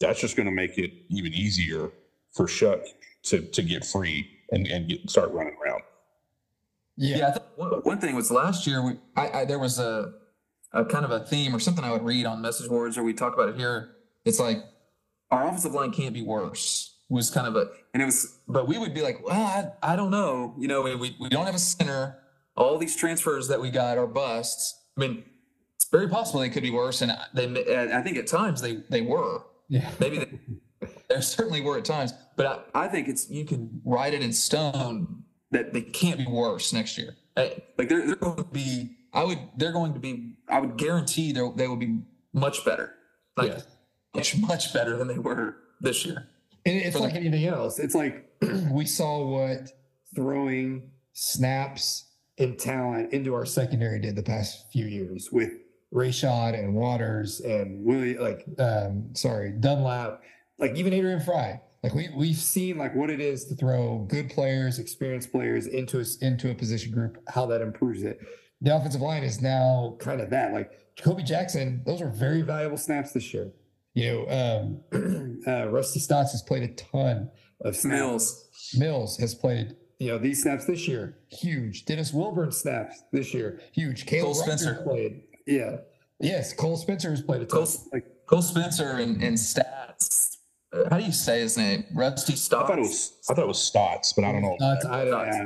that's just going to make it even easier for Shough to to get free and, and get, start running around. Yeah. Yeah, I one, one thing was last year we I, I there was a a kind of a theme or something I would read on message boards or we talk about it here. It's like our offensive line can't be worse was kind of a and it was but we would be like, well, I, I don't know. You know, we, we we don't have a center. All these transfers that we got are busts. I mean, it's very possible they could be worse, and they I think at times they they were. Yeah. Maybe they, there certainly were at times, but I, I think it's you can write it in stone that they can't be worse next year. Like they're, they're going to be, I would, they're going to be, I would guarantee they they will be much better, like Yes. much much better than they were this year. And it's like the- anything else. It's like *clears throat* we saw what throwing snaps and talent into our secondary did the past few years with Rayshad and Waters and Willie, like, um, sorry, Dunlap, like even Adrian Frye. Like we we've seen like what it is to throw good players, experienced players into a, into a position group, how that improves it. The offensive line is now kind of that. Like Jacoby Jackson, those are very valuable snaps this year. You know, um, *clears throat* uh, Rusty Stotts has played a ton of snaps. Mills, Mills has played, you know, these snaps this year, huge. Dennis Wilburn snaps this year, huge. Caleb Cole Rogers Spencer. played, yeah, yes. Cole Spencer has played a ton. Cole- like, Cole Spencer, and, and stats. Uh, How do you say his name? Rusty I Stotts. thought it was I thought it was Stotts, but I don't know. Stotts, I, Stotts.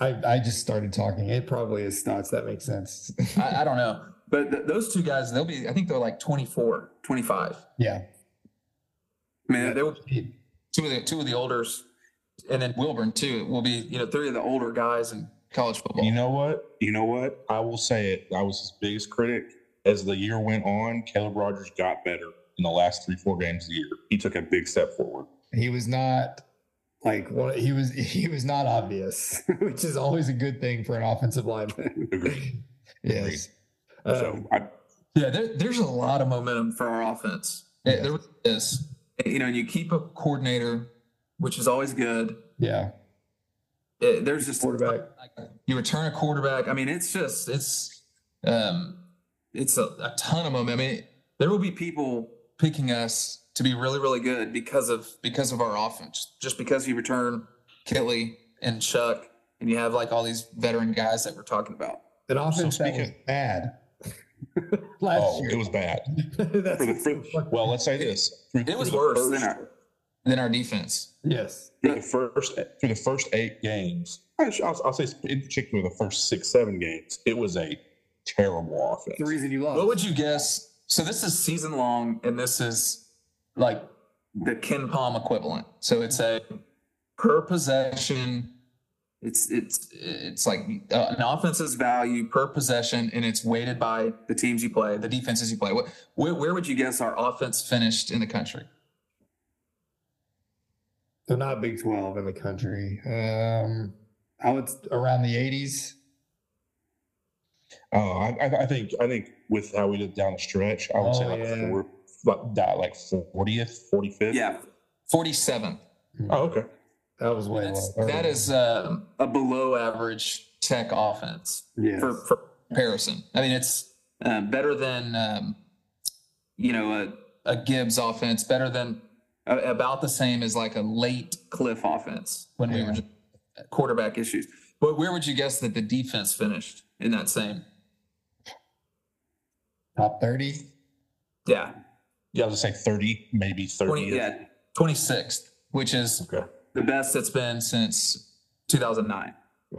I, I, I just started talking. It probably is Stotts. That makes sense. *laughs* I, I don't know, but th- those two guys, they'll be. I think they're like 24, 25. yeah. I mean, they will two of the two of the olders, and then Wilburn too will be you know three of the older guys in college football. You know what? You know what? I will say it. I was his biggest critic. As the year went on, Caleb Rogers got better in the last three, four games of the year. He took a big step forward. He was not like one. He was *laughs* he was not obvious, *laughs* which is always a good thing for an offensive lineman. Agreed. *laughs* yes. So Um, I, Yeah, there, there's a lot of momentum for our offense. Yeah, Yeah. There is, you know, and you keep a coordinator, which is always good. yeah. Eh, there's just Quarterback. You return a quarterback. I mean, it's just it's um it's a, a ton of momentum. I mean, there will be people picking us to be really, really good because of because of our offense. Just because you return Kelly and Shough, and you have like all these veteran guys that we're talking about. An offense that was speaking- bad *laughs* last oh, year. it was bad. *laughs* That's For the, for, well, let's say this. Through- It was worse first- than our than our defense. yes. through the first through the first eight games. I'll, I'll say in particular the first six seven games. It was a terrible offense. The reason you lost. What would you guess? So this is season long, and this is like the KenPom equivalent. So it's a per possession It's it's it's like uh, an offense's value per possession, and it's weighted by the teams you play, the defenses you play. What where, where would you guess our offense finished in the country? They're not Big 12 in the country. Um, I would around the 80s. Oh, I, I I think I think with how we did down the stretch, I would Oh, say like yeah. four, like that, like fortieth, forty fifth. Yeah, forty seven. Oh, okay. That was way That's, low. that is uh, a below average Tech offense yes. for, for comparison. I mean, it's uh, better than um, you know a, a Gibbs offense, better than uh, about the same as like a late Cliff offense when we were just quarterback issues. But where would you guess that the defense finished in that same? top 30. Yeah, Yeah, I was say thirty, maybe thirty. 20, yeah, twenty sixth, which is Okay. The best that's been since two thousand nine. *laughs*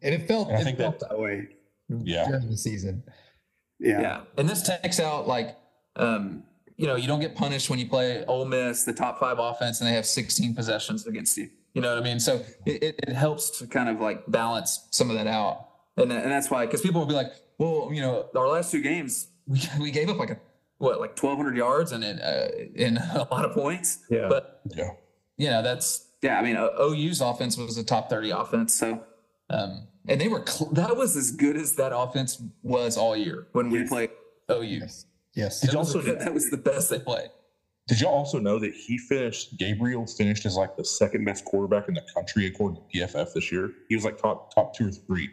And it felt, And I it think felt that- that, way Yeah. during the season. Yeah. And this takes out like, um, you know, you don't get punished when you play Ole Miss, the top five offense, and they have 16 possessions against you. You know what I mean? So it, it, it helps to kind of like balance some of that out. And, and that's why, because people will be like, well, you know, our last two games, *laughs* we, we gave up like a, what, like 1,200 yards and in, uh, in *laughs* a lot of points. Yeah. But, Yeah. you know, that's, yeah, I mean, OU's offense was a top 30 offense. So, um, and they were, cl- that was as good as that offense was all year when we Yes. played OU. Yes. Yes. Did That you also the- that was the best they played. Did y'all also know that he finished? Gabriel finished as like the second best quarterback in the country according to PFF this year. He was like top top two or three.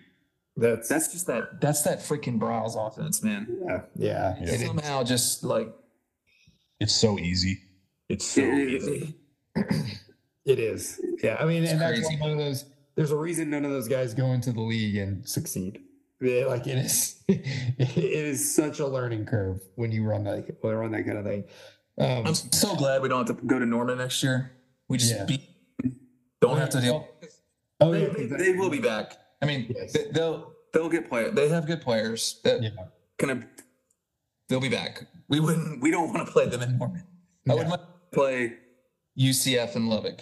That's, That's just that. That's that freaking Briles offense, man. yeah. Yeah. Yeah. It is. Somehow, just like It's so easy. It's so easy. It *clears throat* is. Yeah. I mean, It's and that's one of those, there's a reason none of those guys go into the league and succeed. Like it is, *laughs* it is such a learning curve when you run that, when you run that kind of thing. Um, I'm so glad we don't have to go to Norman next year. We just Yeah. beat. Don't have to deal. oh, They, yeah, they, exactly. they will be back. I mean, Yes. they, they'll they'll get play. They have good players. That Yeah. gonna they'll be back. We wouldn't. We don't want to play them in Norman. I would much play UCF and Lubbock.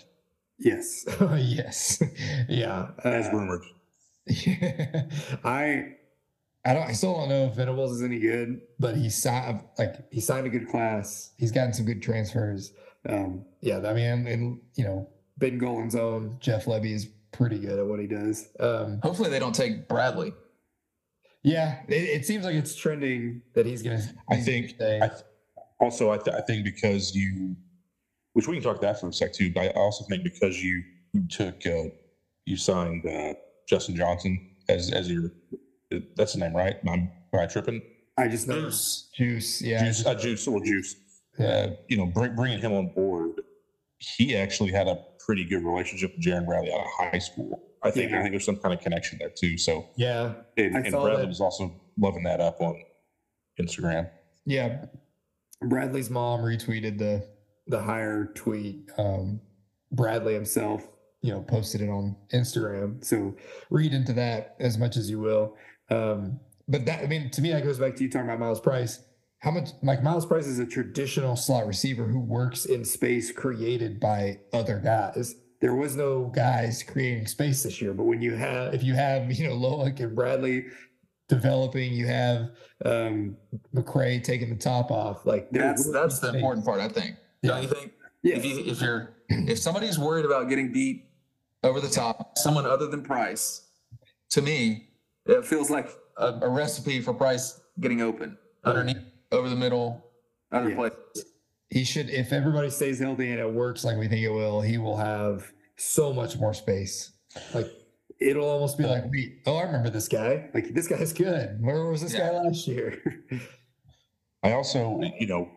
Yes. *laughs* yes. yeah. As Uh, rumored. *laughs* I I don't I still don't know if Venables is any good, but he signed like he signed a good class. He's gotten some good transfers. Um, yeah, I mean, and you know, Ben Golan's own Jeff Lebby is pretty good at what he does. Um, Hopefully, they don't take Bradley. yeah, it, it seems like it's trending that he's gonna. I think. gonna. I th- also, I, th- I think because you, which we can talk that for a sec too. But I also think because you you took uh, you signed uh, Justin Johnson as as your that's the name, right? Am I, am I tripping? I just know Juice. juice. Yeah, Juice, uh, Juice, well, Juice. yeah. Uh, you know, bring, bringing him on board, he actually had a pretty good relationship with Jerand Bradley out of high school. I think Yeah. I think there's some kind of connection there too. So, yeah. and, I and Bradley that. was also loving that up on Instagram. Yeah. Bradley's mom retweeted the the higher tweet. Um, Bradley himself, you know, posted it on Instagram. So read into that as much as you will. Um, but that I mean, to me, that goes back to you talking about Myles Price. How much like Myles Price is a traditional slot receiver who works in space created by other guys. There was no guys creating space this year, but when you have if you have, you know, Loic and Bradley developing, you have um McCray taking the top off. Like That's that's the important part, I think. Yeah. Don't you think? Yeah. If you if you're if somebody's worried about getting beat over the top, someone other than Price, to me, it feels like a, a recipe for Price getting open underneath, over the middle, other Yeah. play. he should if everybody stays healthy and it works like we think it will, he will have so much more space. Like it'll almost be like, wait, oh, I remember this guy. Like this guy's good. Where was this guy last year? *laughs* I also, you know,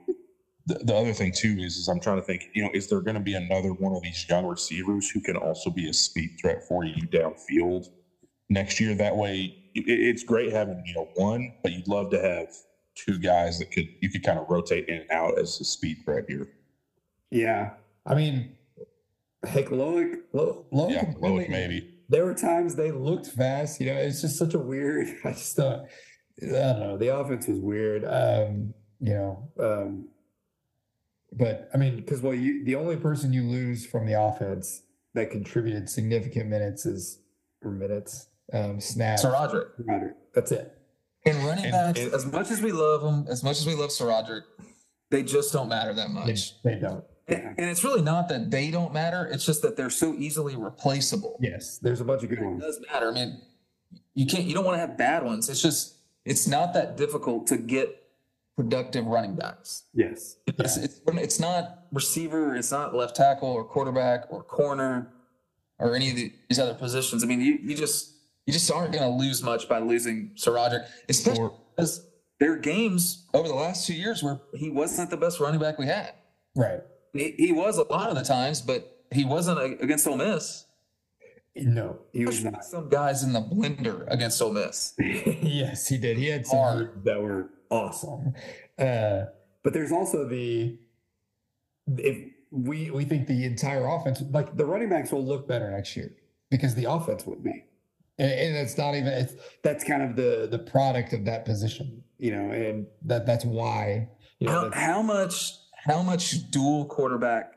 the, the other thing too is, is I'm trying to think, you know, is there going to be another one of these young receivers who can also be a speed threat for you downfield next year? That way, it, it's great having you know one, but you'd love to have two guys that could you could kind of rotate in and out as a speed threat here. yeah. I mean, heck, Loic, Lo, Loic, Yeah, Loic Bradley, maybe. There were times they looked fast. You know, it's just such a weird. *laughs* I just don't. I don't know. The offense was weird. Um, you know, um, but I mean, because well, you the only person you lose from the offense that contributed significant minutes is or minutes. Um, snaps. SaRodorick. Roderick. That's it. And running And- backs, and- as much as we love them, as much as we love SaRodorick, they just don't matter that much. they don't. And, and it's really not that they don't matter; it's just that they're so easily replaceable. Yes, there's a bunch of good It ones. does matter. I mean, you can't. You don't want to have bad ones. It's just it's not that difficult to get productive running backs. Yes. It's, it's, it's not receiver, it's not left tackle or quarterback or corner or any of the, these other positions. I mean, you, you just you just aren't going to lose much by losing SaRodorick, especially Or- because there are games over the last two years where he wasn't the best running back we had. Right. He, he was a lot of the times, but he wasn't a, against Ole Miss. No, he was not. Some guys in the blender against Ole Miss. *laughs* yes, he did. He had some that were awesome. Uh, but there's also the if we we think the entire offense, like the running backs, will look better next year because the offense will be, and, and it's not even. It's that's kind of the the product of that position, you know, and that that's why. You know, How, that's- how much how much dual quarterback?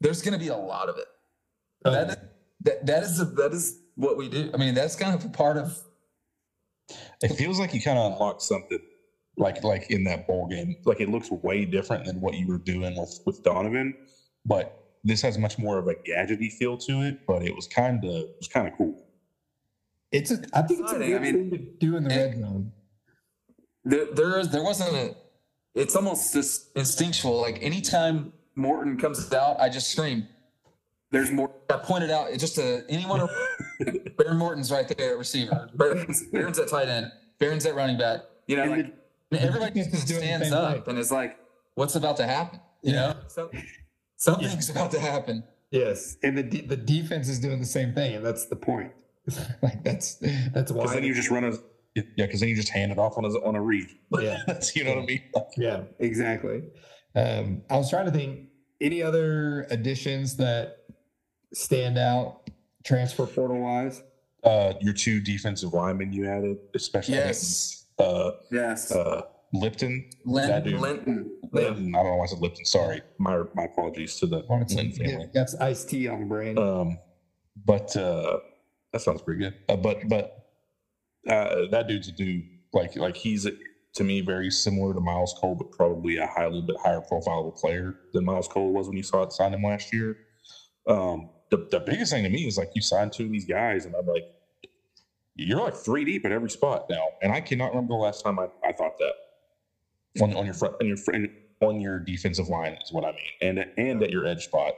There's going to be a lot of it. That is, that, that is that is what we do. I mean, that's kind of a part of It feels like you kind of unlocked something, like like in that bowl game. Like it looks way different than what you were doing with with Donovan, but this has much more of a gadgety feel to it. But it was kind of it was kind of cool. it's a, I think it's a Exciting. good I mean- thing to do in the red zone. there. There is there wasn't a. It's almost just instinctual. Like anytime Morton comes out, I just scream. There's more. I pointed out it just to anyone. *laughs* Behren Morton's right there at receiver. Behren's, Behren's at tight end. Behren's at running back. You know, And like and everybody just doing the stands same up thing. and is like, "What's about to happen?" You Yeah. know, so, something's about to happen. Yes, and the de- the defense is doing the same thing, and that's the point. *laughs* like that's that's why. Because then you just run a yeah. Because then you just hand it off on a on a read. Yeah. *laughs* That's you know what I mean. Yeah, exactly. Um, I was trying to think any other additions that stand out transfer portal wise. Uh, your two defensive linemen you added, especially Yes. Uh, Yes. uh, Lipton. that Linton. dude. Linton. Linton. I don't know why I said Lipton. Sorry, my my apologies to the Wanted to- Linton family. that's iced tea on the brain. Um, but uh, that sounds pretty good. Uh, but but uh, that dude's a dude. Like like he's to me very similar to Myles Cole, but probably a high, little bit higher profile of a player than Myles Cole was when you saw it signed him last year. Um, the the biggest thing to me is like you signed two of these guys, and I'm like, you're like three deep at every spot now, and I cannot remember the last time I, I thought that on on your front on your friend on your defensive line is what I mean, and and at your edge spot.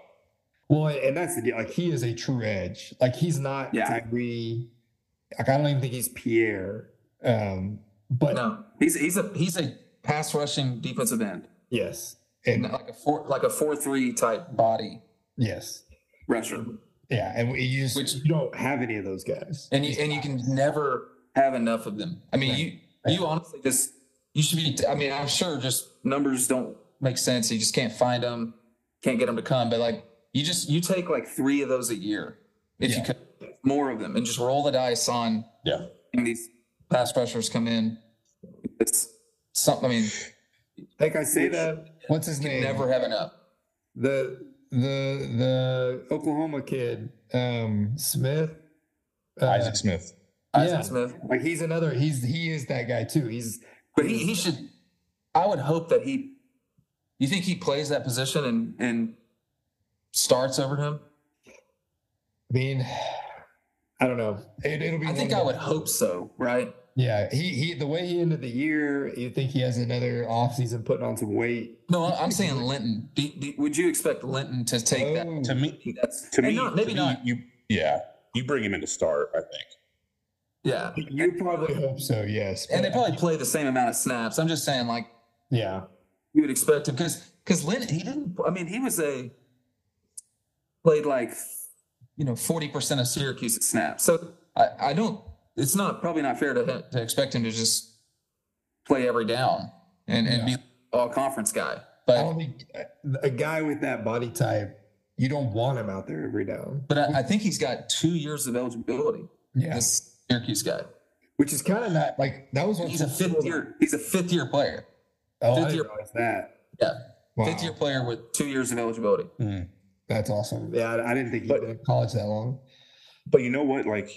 well, and that's the deal. Like he is a true edge. Like he's not Yeah. Tyree. Like I don't even think he's Pierre. Um, but No, he's he's a he's a pass rushing defensive end, yes, and like a four like a four three type body yes, rusher, yeah, and we- you just Which- you don't have any of those guys. and you and you can never have enough of them. I mean, Right. you you honestly just you should be. I mean, I'm sure just numbers don't make sense. You just can't find them, can't get them to come. But like you just you take like three of those a year if you Yeah. could more of them and just roll the dice on Yeah. and these pass rushers come in. It's something. I mean, Like I say that. What's his you name? never have enough. the the the Oklahoma kid, um, Smith. uh, Isaac Smith. Isaac Yeah. Smith. Like he's another. He's he is that guy too. He's But he, he should. I would hope that he. You think he plays that position and and starts over him? I mean, I don't know. It, it'll be. I think I would hope so. Right? Yeah, he he. The way he ended the year, you think he has another offseason putting on some weight. No, I- I'm saying Linton. Do, do, would you expect Linton to take that? Oh, To me, That's, to me, not- maybe to me, not. You, yeah, you bring him in to start. I think. Yeah, You probably hope so. Yes, and they probably play the same amount of snaps. I'm just saying, like yeah. you would expect him because because Linton he didn't. I mean, he was a played like you know forty percent of Syracuse snaps. So I I don't. It's not probably not fair to to expect him to just play every down and and be all conference guy. But don't a guy with that body type, you don't want him out there every down. but I, I think he's got two years of eligibility. Yeah, This Syracuse guy. which is kind of not like that was. what He's a people- fifth year. He's a fifth year player. Oh, I fifth didn't year- realize that. Yeah, Wow. fifth year player with two years of eligibility. Hmm. That's awesome. Yeah, I, I didn't think he'd been in college that long. But you know what? Like,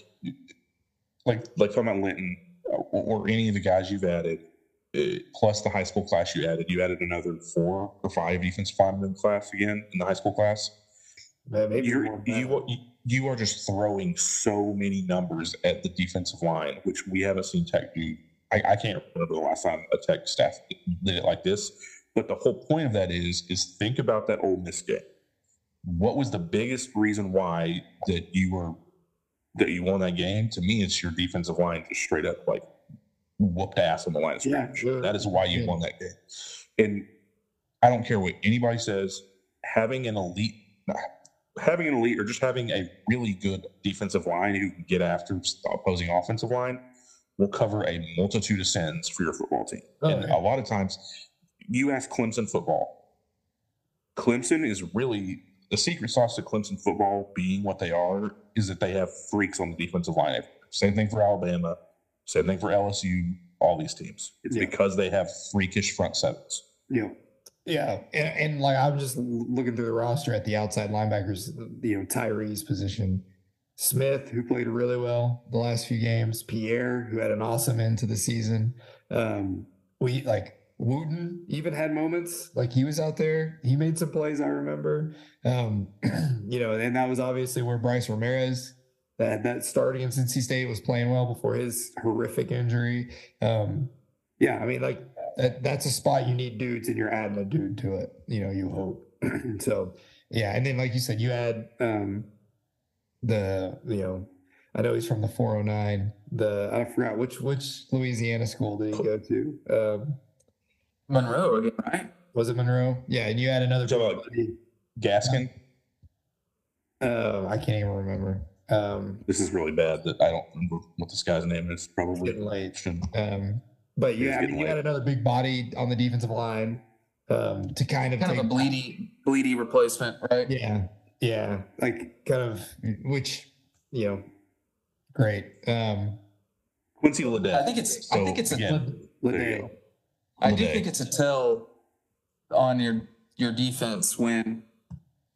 like, like talking about Linton or, or any of the guys you've added, uh, plus the high school class you added, you added another four or five defensive linemen class again in the high school class. Man, maybe You're, more than you, that. are- you are just throwing so many numbers at the defensive line, which we haven't seen Tech do. I, I can't remember the last time a Tech staff did it like this. But the whole point of that is, is think about that Ole Miss game. What was the biggest reason why that you were that you won that game? To me, it's your defensive line just straight up like whooped ass on the line of Yeah, scrimmage. sure. That is why you Yeah. won that game. And I don't care what anybody says. Having an elite, having an elite, or just having a really good defensive line who can get after the opposing offensive line will cover a multitude of sins for your football team. Oh, and yeah. a lot of times, you ask Clemson football. Clemson is really the secret sauce to Clemson football being what they are is that they have freaks on the defensive line. Same thing for Alabama. Same thing for LSU. All these teams. It's Yeah. because they have freakish front sevens. Yeah. Yeah. And, and like I'm just looking through the roster at the outside linebackers, you know, Tyree's position. Smith, who played really well the last few games, Pierre, who had an awesome end to the season. Um, we like Wooten even had moments like he was out there. He made some plays, I remember. Um, *clears throat* you know, and that was obviously where Bryce Ramirez that that start against NC State was playing well before his horrific injury. Um, yeah, I mean, like that, that's a spot you need dudes, and you're adding a dude to it. You know, you hope. *clears throat* so, yeah, and then like you said, you add um, the you know, I know he's from the 409. The I forgot which which Louisiana school did he go to? Um, Monroe again, right? was it Monroe? Yeah, and you had another. Talking about- buddy. Gaskin, Uh, I can't even remember. Um, this is really bad that I don't remember what this guy's name is. Probably getting late. Um, but He was yeah, I mean, getting you had another big body on the defensive line um, to kind of Kind of take a Blidi, Blidi replacement, right? Yeah, yeah, like kind of which you know, great. Um, Quincy Ledet. I think it's. I think it's a. again, there you go. I do Ledet. think it's a tell on your your defense when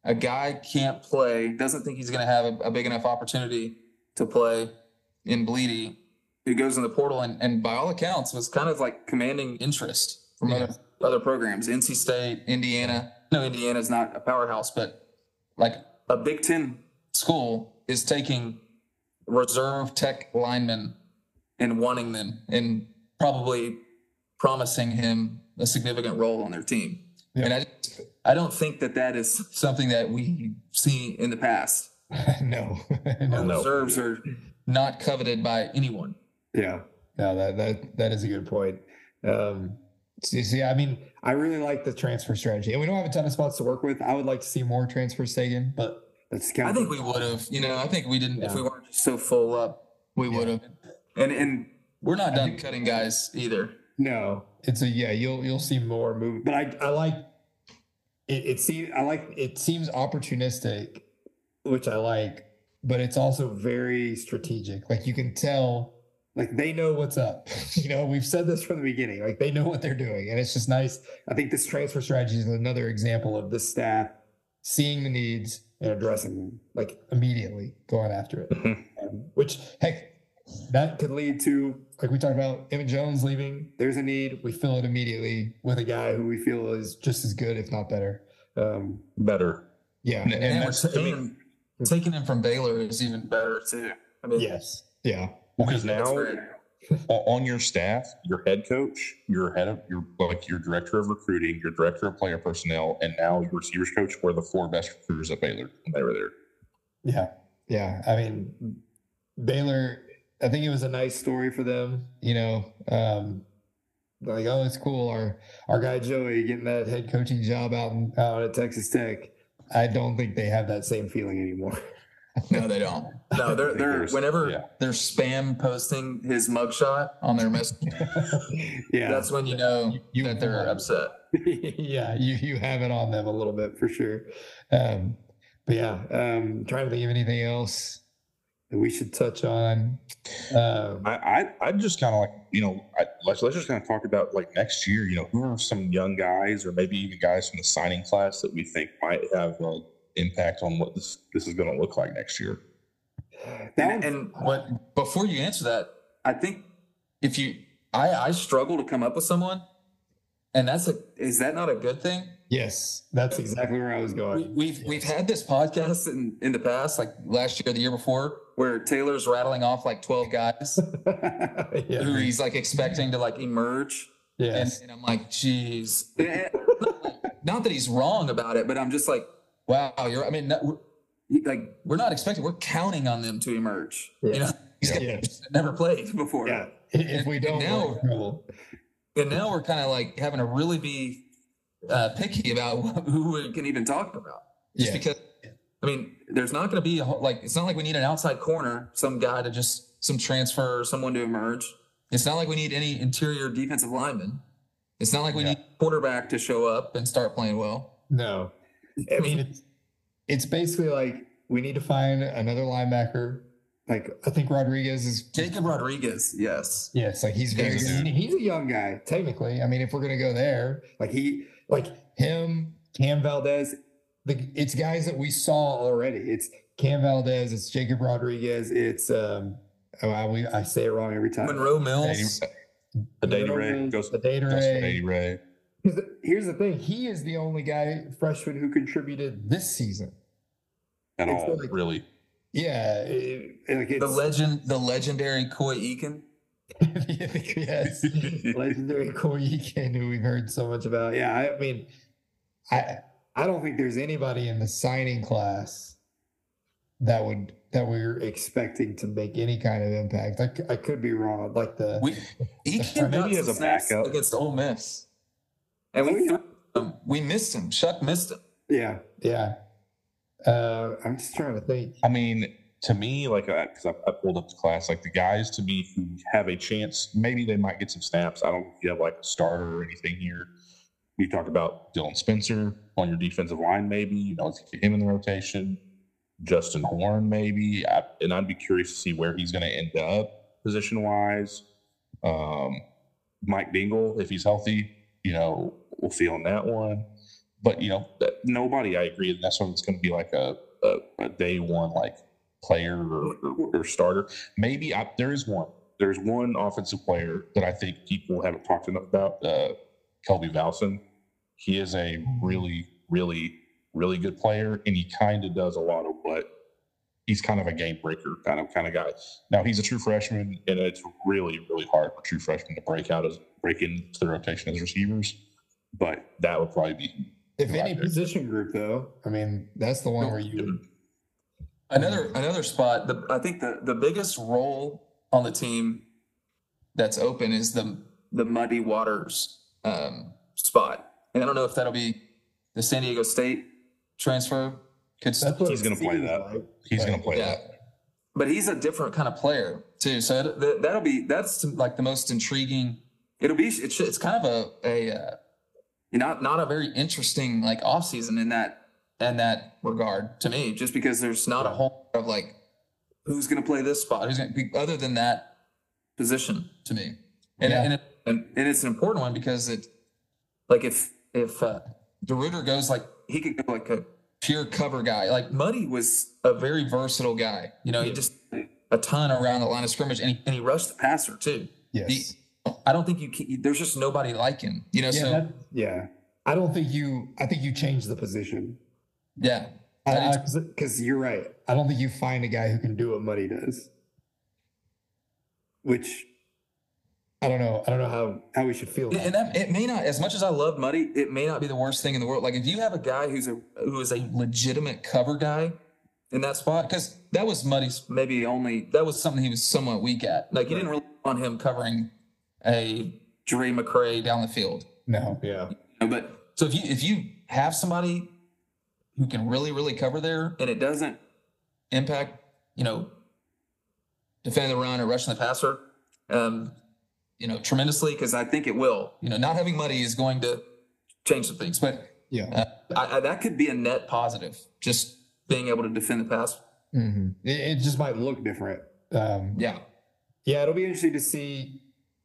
a guy can't play, doesn't think he's going to have a, a big enough opportunity to play in Blidi, who goes in the portal and, and by all accounts was kind of like commanding interest from Yeah. other other programs. NC State, Indiana. No, Indiana's not a powerhouse, but like a Big Ten school is taking reserve tech linemen and wanting them and probably promising him a significant role on their team. Yeah. And I, I don't think that that is something that we see in the past. *laughs* no, *laughs* no, No. reserves are not coveted by anyone. yeah, no, that that that is a good point. Um, see, see, I mean, I really like the transfer strategy, and we don't have a ton of spots to work with. I would like to see more transfers taken, but that's kind I think we would have, you know, I think we didn't, if we weren't just so full up, we Yeah. would have. And, and we're not done cutting guys either. No, it's a yeah. You'll you'll see more movement, but I I like it. It seems I like it seems opportunistic, which I like, but it's also very strategic. Like you can tell, like they know what's up. *laughs* you know, we've said this from the beginning. Like they know what they're doing, and it's just nice. I think this transfer strategy is another example of this staff seeing the needs and addressing them like immediately, going after it. Mhm. Um, which heck, that could lead to like we talked about Evan Jones leaving. There's a need. We fill it immediately with a guy who we feel is just as good, if not better. Um, better. yeah. And- And, we're that's- I mean- taking, taking him from Baylor is even better too. I mean, Yes. Yeah. Because that's now on your staff, your head coach, your head of your like your director of recruiting, your director of player personnel, and now your receivers coach were the four best recruiters at Baylor when they were there. Yeah. Yeah. I mean, Baylor, I think it was a nice story for them, you know. Um, like, oh, it's cool. Our our guy Joey getting that head coaching job out in, out at Texas Tech. I don't think they have that same feeling anymore. *laughs* No, they don't. No, they're they're whenever yeah. they're spam posting his mugshot on their message, *laughs* yeah. that's when you know You- that they're upset. *laughs* yeah, you you have it on them a little bit for sure. Um, but yeah, um, trying to think of anything else that we should touch on. Um, I I, I just kind of like you know I, let's let's just kind of talk about like next year. You know, who are some young guys or maybe even guys from the signing class that we think might have an impact on what this this is going to look like next year. And, and what before you answer that, I think if you I I struggle to come up with someone, and that's a is that not a good thing? yes, that's exactly where I was We, going. we've we've had this podcast in in the past, like last year, the year before, where Taylor's rattling off like twelve guys *laughs* yeah. who he's like expecting to like emerge, and, and I'm like, geez, *laughs* not that he's wrong about it, but I'm just like, wow, you're. I mean, we're, like we're not expecting, we're counting on them to emerge. You know, guys Yeah. never played before. Yeah. If we don't, now- we're. And now we're kind of like having to really be uh, picky about *laughs* who we can even talk about. Just Yeah. because, I mean, there's not going to be a, whole- like, it's not like we need an outside corner, some guy to just, some transfer, or someone to emerge. It's not like we need any interior defensive lineman. It's not like we Yeah. need quarterback to show up and start playing well. No. I mean, it's, it's basically like we need to find another linebacker. Like I think Rodriguez is Jacob Rodriguez, yes. Yes, like he's very He's good. He's a young guy, technically. I mean, if we're gonna go there, like he, like him, Cam Valdez, the it's guys that we saw already. It's Cam Valdez, it's Jacob Rodriguez, it's um, oh, I, we, I say it wrong every time. Monroe Mills. The Daddy Monroe Ray goes the Data goes to Ray. Daddy Ray. Here's the- thing: he is the only guy freshman who contributed this season. At It's all, like- really. Yeah, it- like it's The legend, the legendary Coy Eakin. *laughs* yes, *laughs* legendary Corey Eakin, who we've heard so much about. Yeah, I mean, I I don't think there's anybody in the signing class that would that we're expecting to make any kind of impact. i could be wrong. I'd like the We Eakin Maybe got as a backup. against Ole Miss, and we threw we missed him. Shough missed him. yeah yeah. Uh, I'm just trying to think. I mean, to me, like, because I, I pulled up the class, like the guys to me who have a chance, maybe they might get some snaps. I don't know you have like a starter or anything here. You talked about Dylan Spencer on your defensive line, maybe, you know, get him in the rotation. Justin Horn, maybe. I, and I'd be curious to see where he's going to end up position wise. Um, Mike Dingle, if he's healthy, you know, we'll see on that one. But, you know, that- nobody, I agree, that's when it's going to be like a, a, a day one, like player or, or, or starter. Maybe I, there is one. There's one offensive player that I think people haven't talked enough about, uh, Kelby Valson. He is a really, really, really good player, and he kind of does a lot of what he's kind of a game breaker kind of kind of guy. Now he's a true freshman, and it's really, really hard for true freshmen to break out as break into the rotation as receivers. But that would probably be If any there. position group, though, I mean, that's the one where you would. Another another spot. The, I think the the biggest role on the team that's open is the the Muddy Waters um, spot, and I don't know if that'll be the San Diego State transfer. Could That's what He's gonna play that. like. he's going to play yeah. that. But he's a different kind of player too. So it- that, that'll be that's like the most intriguing. It'll be it's, it's kind of a a uh, not not a very interesting like off season in that in that regard to me. Just because there's not a whole lot of like who's going to play this spot, who's going to be other than that position to me. And Yeah. and, it, and and it's an important one because it like if if uh, DeRuyter goes like he could go like a pure cover guy. Like Muddy was a very versatile guy. You know, he just a ton around the line of scrimmage, and he, and he rushed the passer too. Yes. He- I don't think you can. There's just nobody like him. You know, yeah, so that- yeah. I don't think you. I think you change the position. yeah, Because you're right. I don't think you find a guy who can do what Muddy does. Which I don't know. I don't know how how we should feel. Yeah, about and that it may not as much as I love Muddy, it may not be the worst thing in the world. Like if you have a guy who's a who is a legitimate cover guy in that spot, because that was Muddy's maybe only that was something he was somewhat weak at. Like you didn't really want him covering a Drae McCray down the field. No, yeah. know, But so if you if you have somebody who can really really cover there and it doesn't impact, you know, defending the run or rushing the passer, um, you know, tremendously because I think it will. You know, not having Muddy is going to change some things, but Yeah. uh, I, I, that could be a net positive. Just being able to defend the pass. hmm It, it just might look different. Um, Yeah, yeah, it'll be interesting to see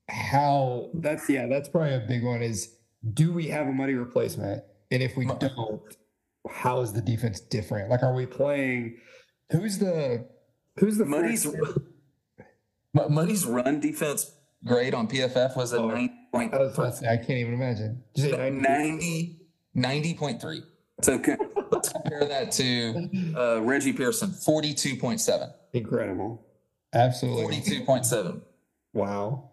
how that's yeah, that's probably a big one is do we have a Muddy replacement? And if we don't, how is the defense different? Like are we playing who's the Who's the Muddy's freshman? *laughs* M- Muddy's run defense grade on PFF was a Oh. 90 point, I, was about to say, I can't even imagine. Did you say 90? 90 90.3. So co- let's compare that to uh, Reggie Pearson, 42.7. Incredible. Absolutely. 42.7. Wow.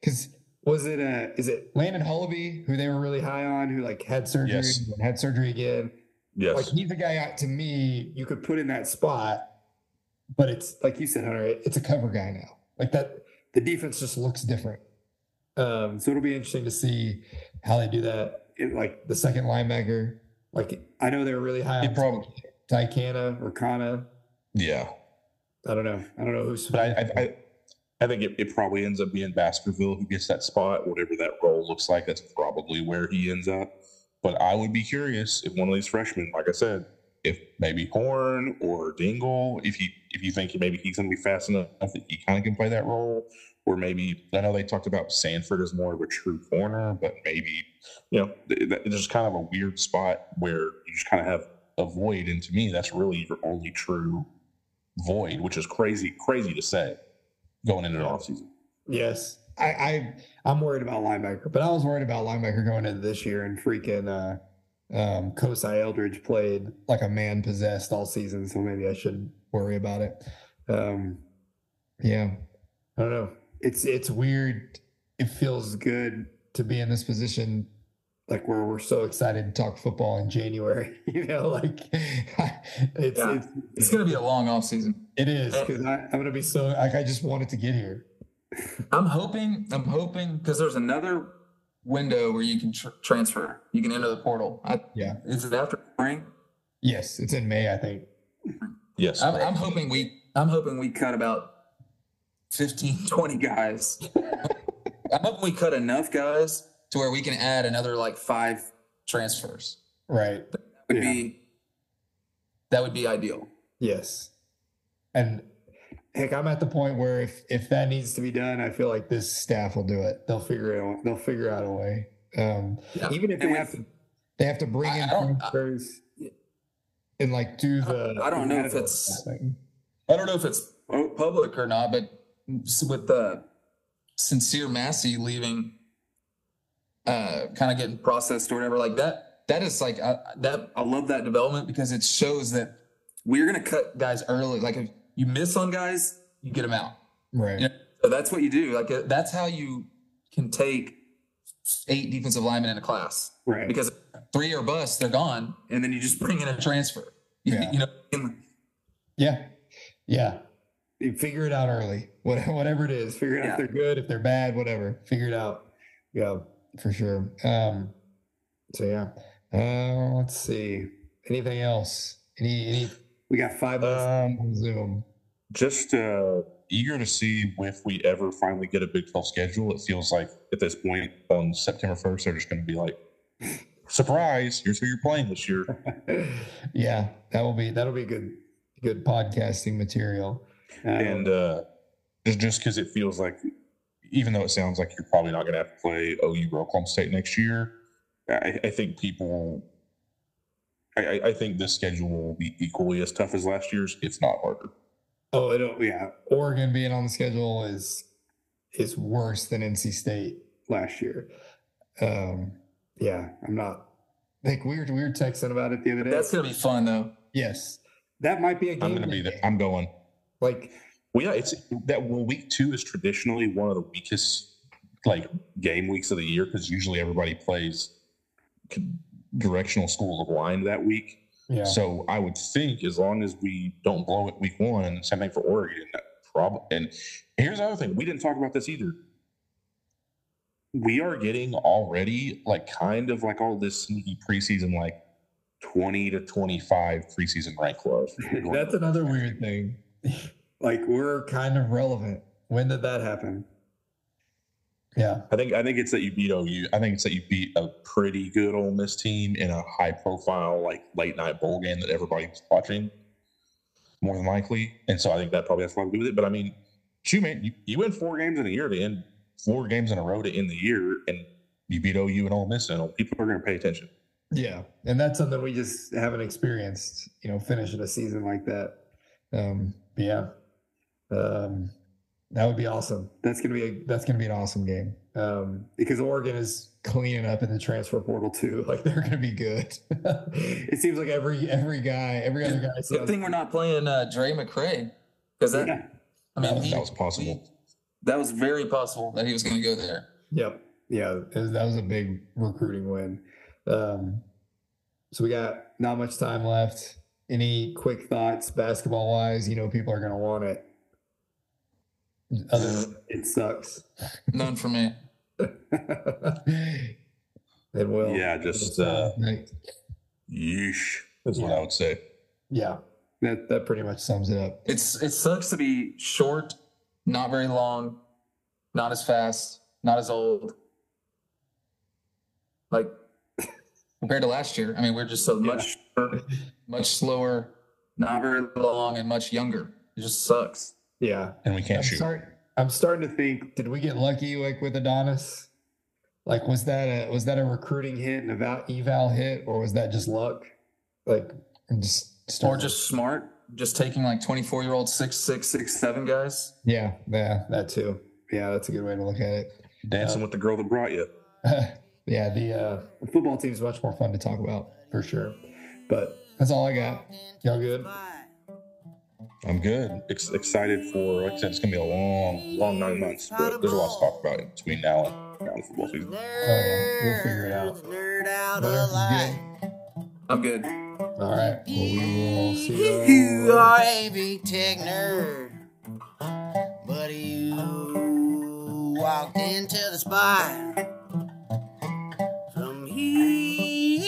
Because was it uh is it Landon Hullaby who they were really high on who like had surgery Yes. and had surgery again? Yes. Like he's a guy out to me you could put in that spot, but it's like you said, Hunter, it's a cover guy now. Like that the defense just looks different. Um, so it'll be interesting to see how they do that. It, like the second linebacker, like I know they're really high It on prob- Tykana or Kana. yeah. I don't know. I don't know who's But I, I, I, I think it, it probably ends up being Baskerville who gets that spot, whatever that role looks like. That's probably where he ends up. But I would be curious if one of these freshmen, like I said, if maybe Horn or Dingle, if you if you think maybe he's going to be fast enough that he kind of can play that role, or maybe I know they talked about Sanford as more of a true corner, but maybe you know th- th- there's kind of a weird spot where you just kind of have a void, and to me, that's really your only true void, which is crazy crazy to say going into the offseason. Yes. I, I I'm worried about linebacker, but I was worried about linebacker going into this year and freaking uh um Kosai Eldridge played like a man possessed all season, so maybe I shouldn't worry about it. Um yeah. I don't know. It's it's weird. It feels good to be in this position like where we're so excited to talk football in January. *laughs* you know, like *laughs* it's Yeah. it's It's going to be a long off season. it is because I'm gonna be so like I just wanted to get here. I'm hoping, I'm hoping, because there's another window where you can tr- transfer. You can enter the portal. I, Yeah. Is it after spring? Yes, it's in May, I think. Yes, I'm, I'm hoping we, I'm hoping we cut about 15, *laughs* 20 guys. *laughs* I'm hoping we cut enough guys to where we can add another like five transfers. Right. That Would Yeah. be that would be ideal. Yes. And heck, I'm at the point where if if that needs to be done, I feel like this staff will do it. They'll figure it out. They'll figure out a way. Um, Yeah. even if And they have to, they have to bring I- in transfers and like do the. I don't know if it's- I don't know if it's public or not, but with the sincere Massey leaving, uh, kind of getting processed or whatever, like that, that is like, I, that I love that development because it shows that we're going to cut guys early. Like if you miss on guys, you get them out. right. You know, so that's what you do. Like uh, that's how you can take eight defensive linemen in a class Right. because three are bust, they're gone, and then you just bring in a transfer. You- Yeah. You know, Yeah. Yeah. You figure it out early. *laughs* Whatever it is, figure it out if they're good, if they're bad, whatever. Figure it out. Yeah, for sure. Um, so yeah. Uh, let's see. Anything else? Any any we got five Um, on Zoom. just uh, eager to see if we ever finally get a Big 12 schedule. It feels like at this point on September 1st, they're just going to be like, surprise, here's who you're playing this year. *laughs* yeah, that will be that'll be good good podcasting material. Um, and uh, just just because it feels like, even though it sounds like you're probably not going to have to play OU or Oklahoma State next year, I, I think people, I, I- I think this schedule will be equally as tough as last year's, if not harder. oh, it'll, yeah, Oregon being on the schedule is is worse than NC State last year. Um, yeah, I'm not. Like we were we were texting about it the other day. that's going to be fun though. yes, that might be a game. I'm going to be there. I'm going. Like Well, yeah, it's that. Well, week two is traditionally one of the weakest like game weeks of the year because usually everybody plays c- directional school of line that week. yeah, So I would think as long as we don't blow it week one, same thing for Oregon. that Prob- and here's the other thing: we didn't talk about this either. We are getting already like kind of like all this sneaky preseason, like twenty to twenty-five preseason rank love. *laughs* that's another weird thing. *laughs* like we're kind of relevant. When did that happen? Yeah, I think I think it's that you beat OU. I think it's that you beat a pretty good Ole Miss team in a high profile like late night bowl game that everybody's watching, more than likely. And so I think that probably has a lot to do with it. But I mean, shoot, man, you, you win four games in a year to end four games in a row to end the year, and you beat OU and Ole Miss, and people are going to pay attention. yeah, and that's something we just haven't experienced. You know, finishing a season like that. Um, yeah, Um, that would be awesome. That's gonna be a that's gonna be an awesome game. Um, because Oregon is cleaning up in the transfer portal too. *laughs* Like they're gonna be good. *laughs* it seems like every every guy, every other guy. I Good thing we're not playing uh, Drae McCray because that. Yeah. I mean, That was, he- that was possible. that was very possible that he was going to go there. Yep. Yeah, that was a big recruiting win. Um, so we got not much time left. Any quick thoughts basketball wise? You know, people are going to want it. Other it sucks. None for me. *laughs* it will. Yeah, just uh, Right. yeesh is what I would say. yeah. That that pretty much sums it up. It's it sucks to be short, not very long, not as fast, not as old. Like *laughs* compared to last year, I mean, we're just so much much slower, not very long, and much younger. It just sucks. Yeah. And we can't I'm shoot. start, I'm starting to think, did we get lucky like with Adonis? Like was that a was that a recruiting hit and eval, eval hit, or was that just luck? Like just Or just smart, just taking like twenty four year old six six six seven guys. yeah, yeah, that too. Yeah, that's a good way to look at it. Dancing with the girl that brought you. *laughs* yeah, the uh, football team is much more fun to talk about for sure. But that's all I got. Y'all good? I'm good. Ex- excited for, like I said, it's going to be a long, long nine months, but there's a lot to talk about in between now and, now and football season. Oh yeah, we'll figure it out. Nerd out Hunter, you alive. good? I'm good. All right. Well, we will see you. You are a big tech nerd, but you walked into the spot. From here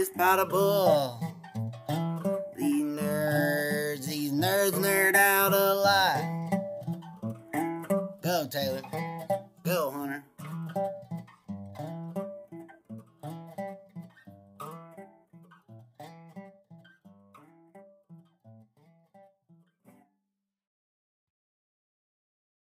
is Powder Bull. nerd out of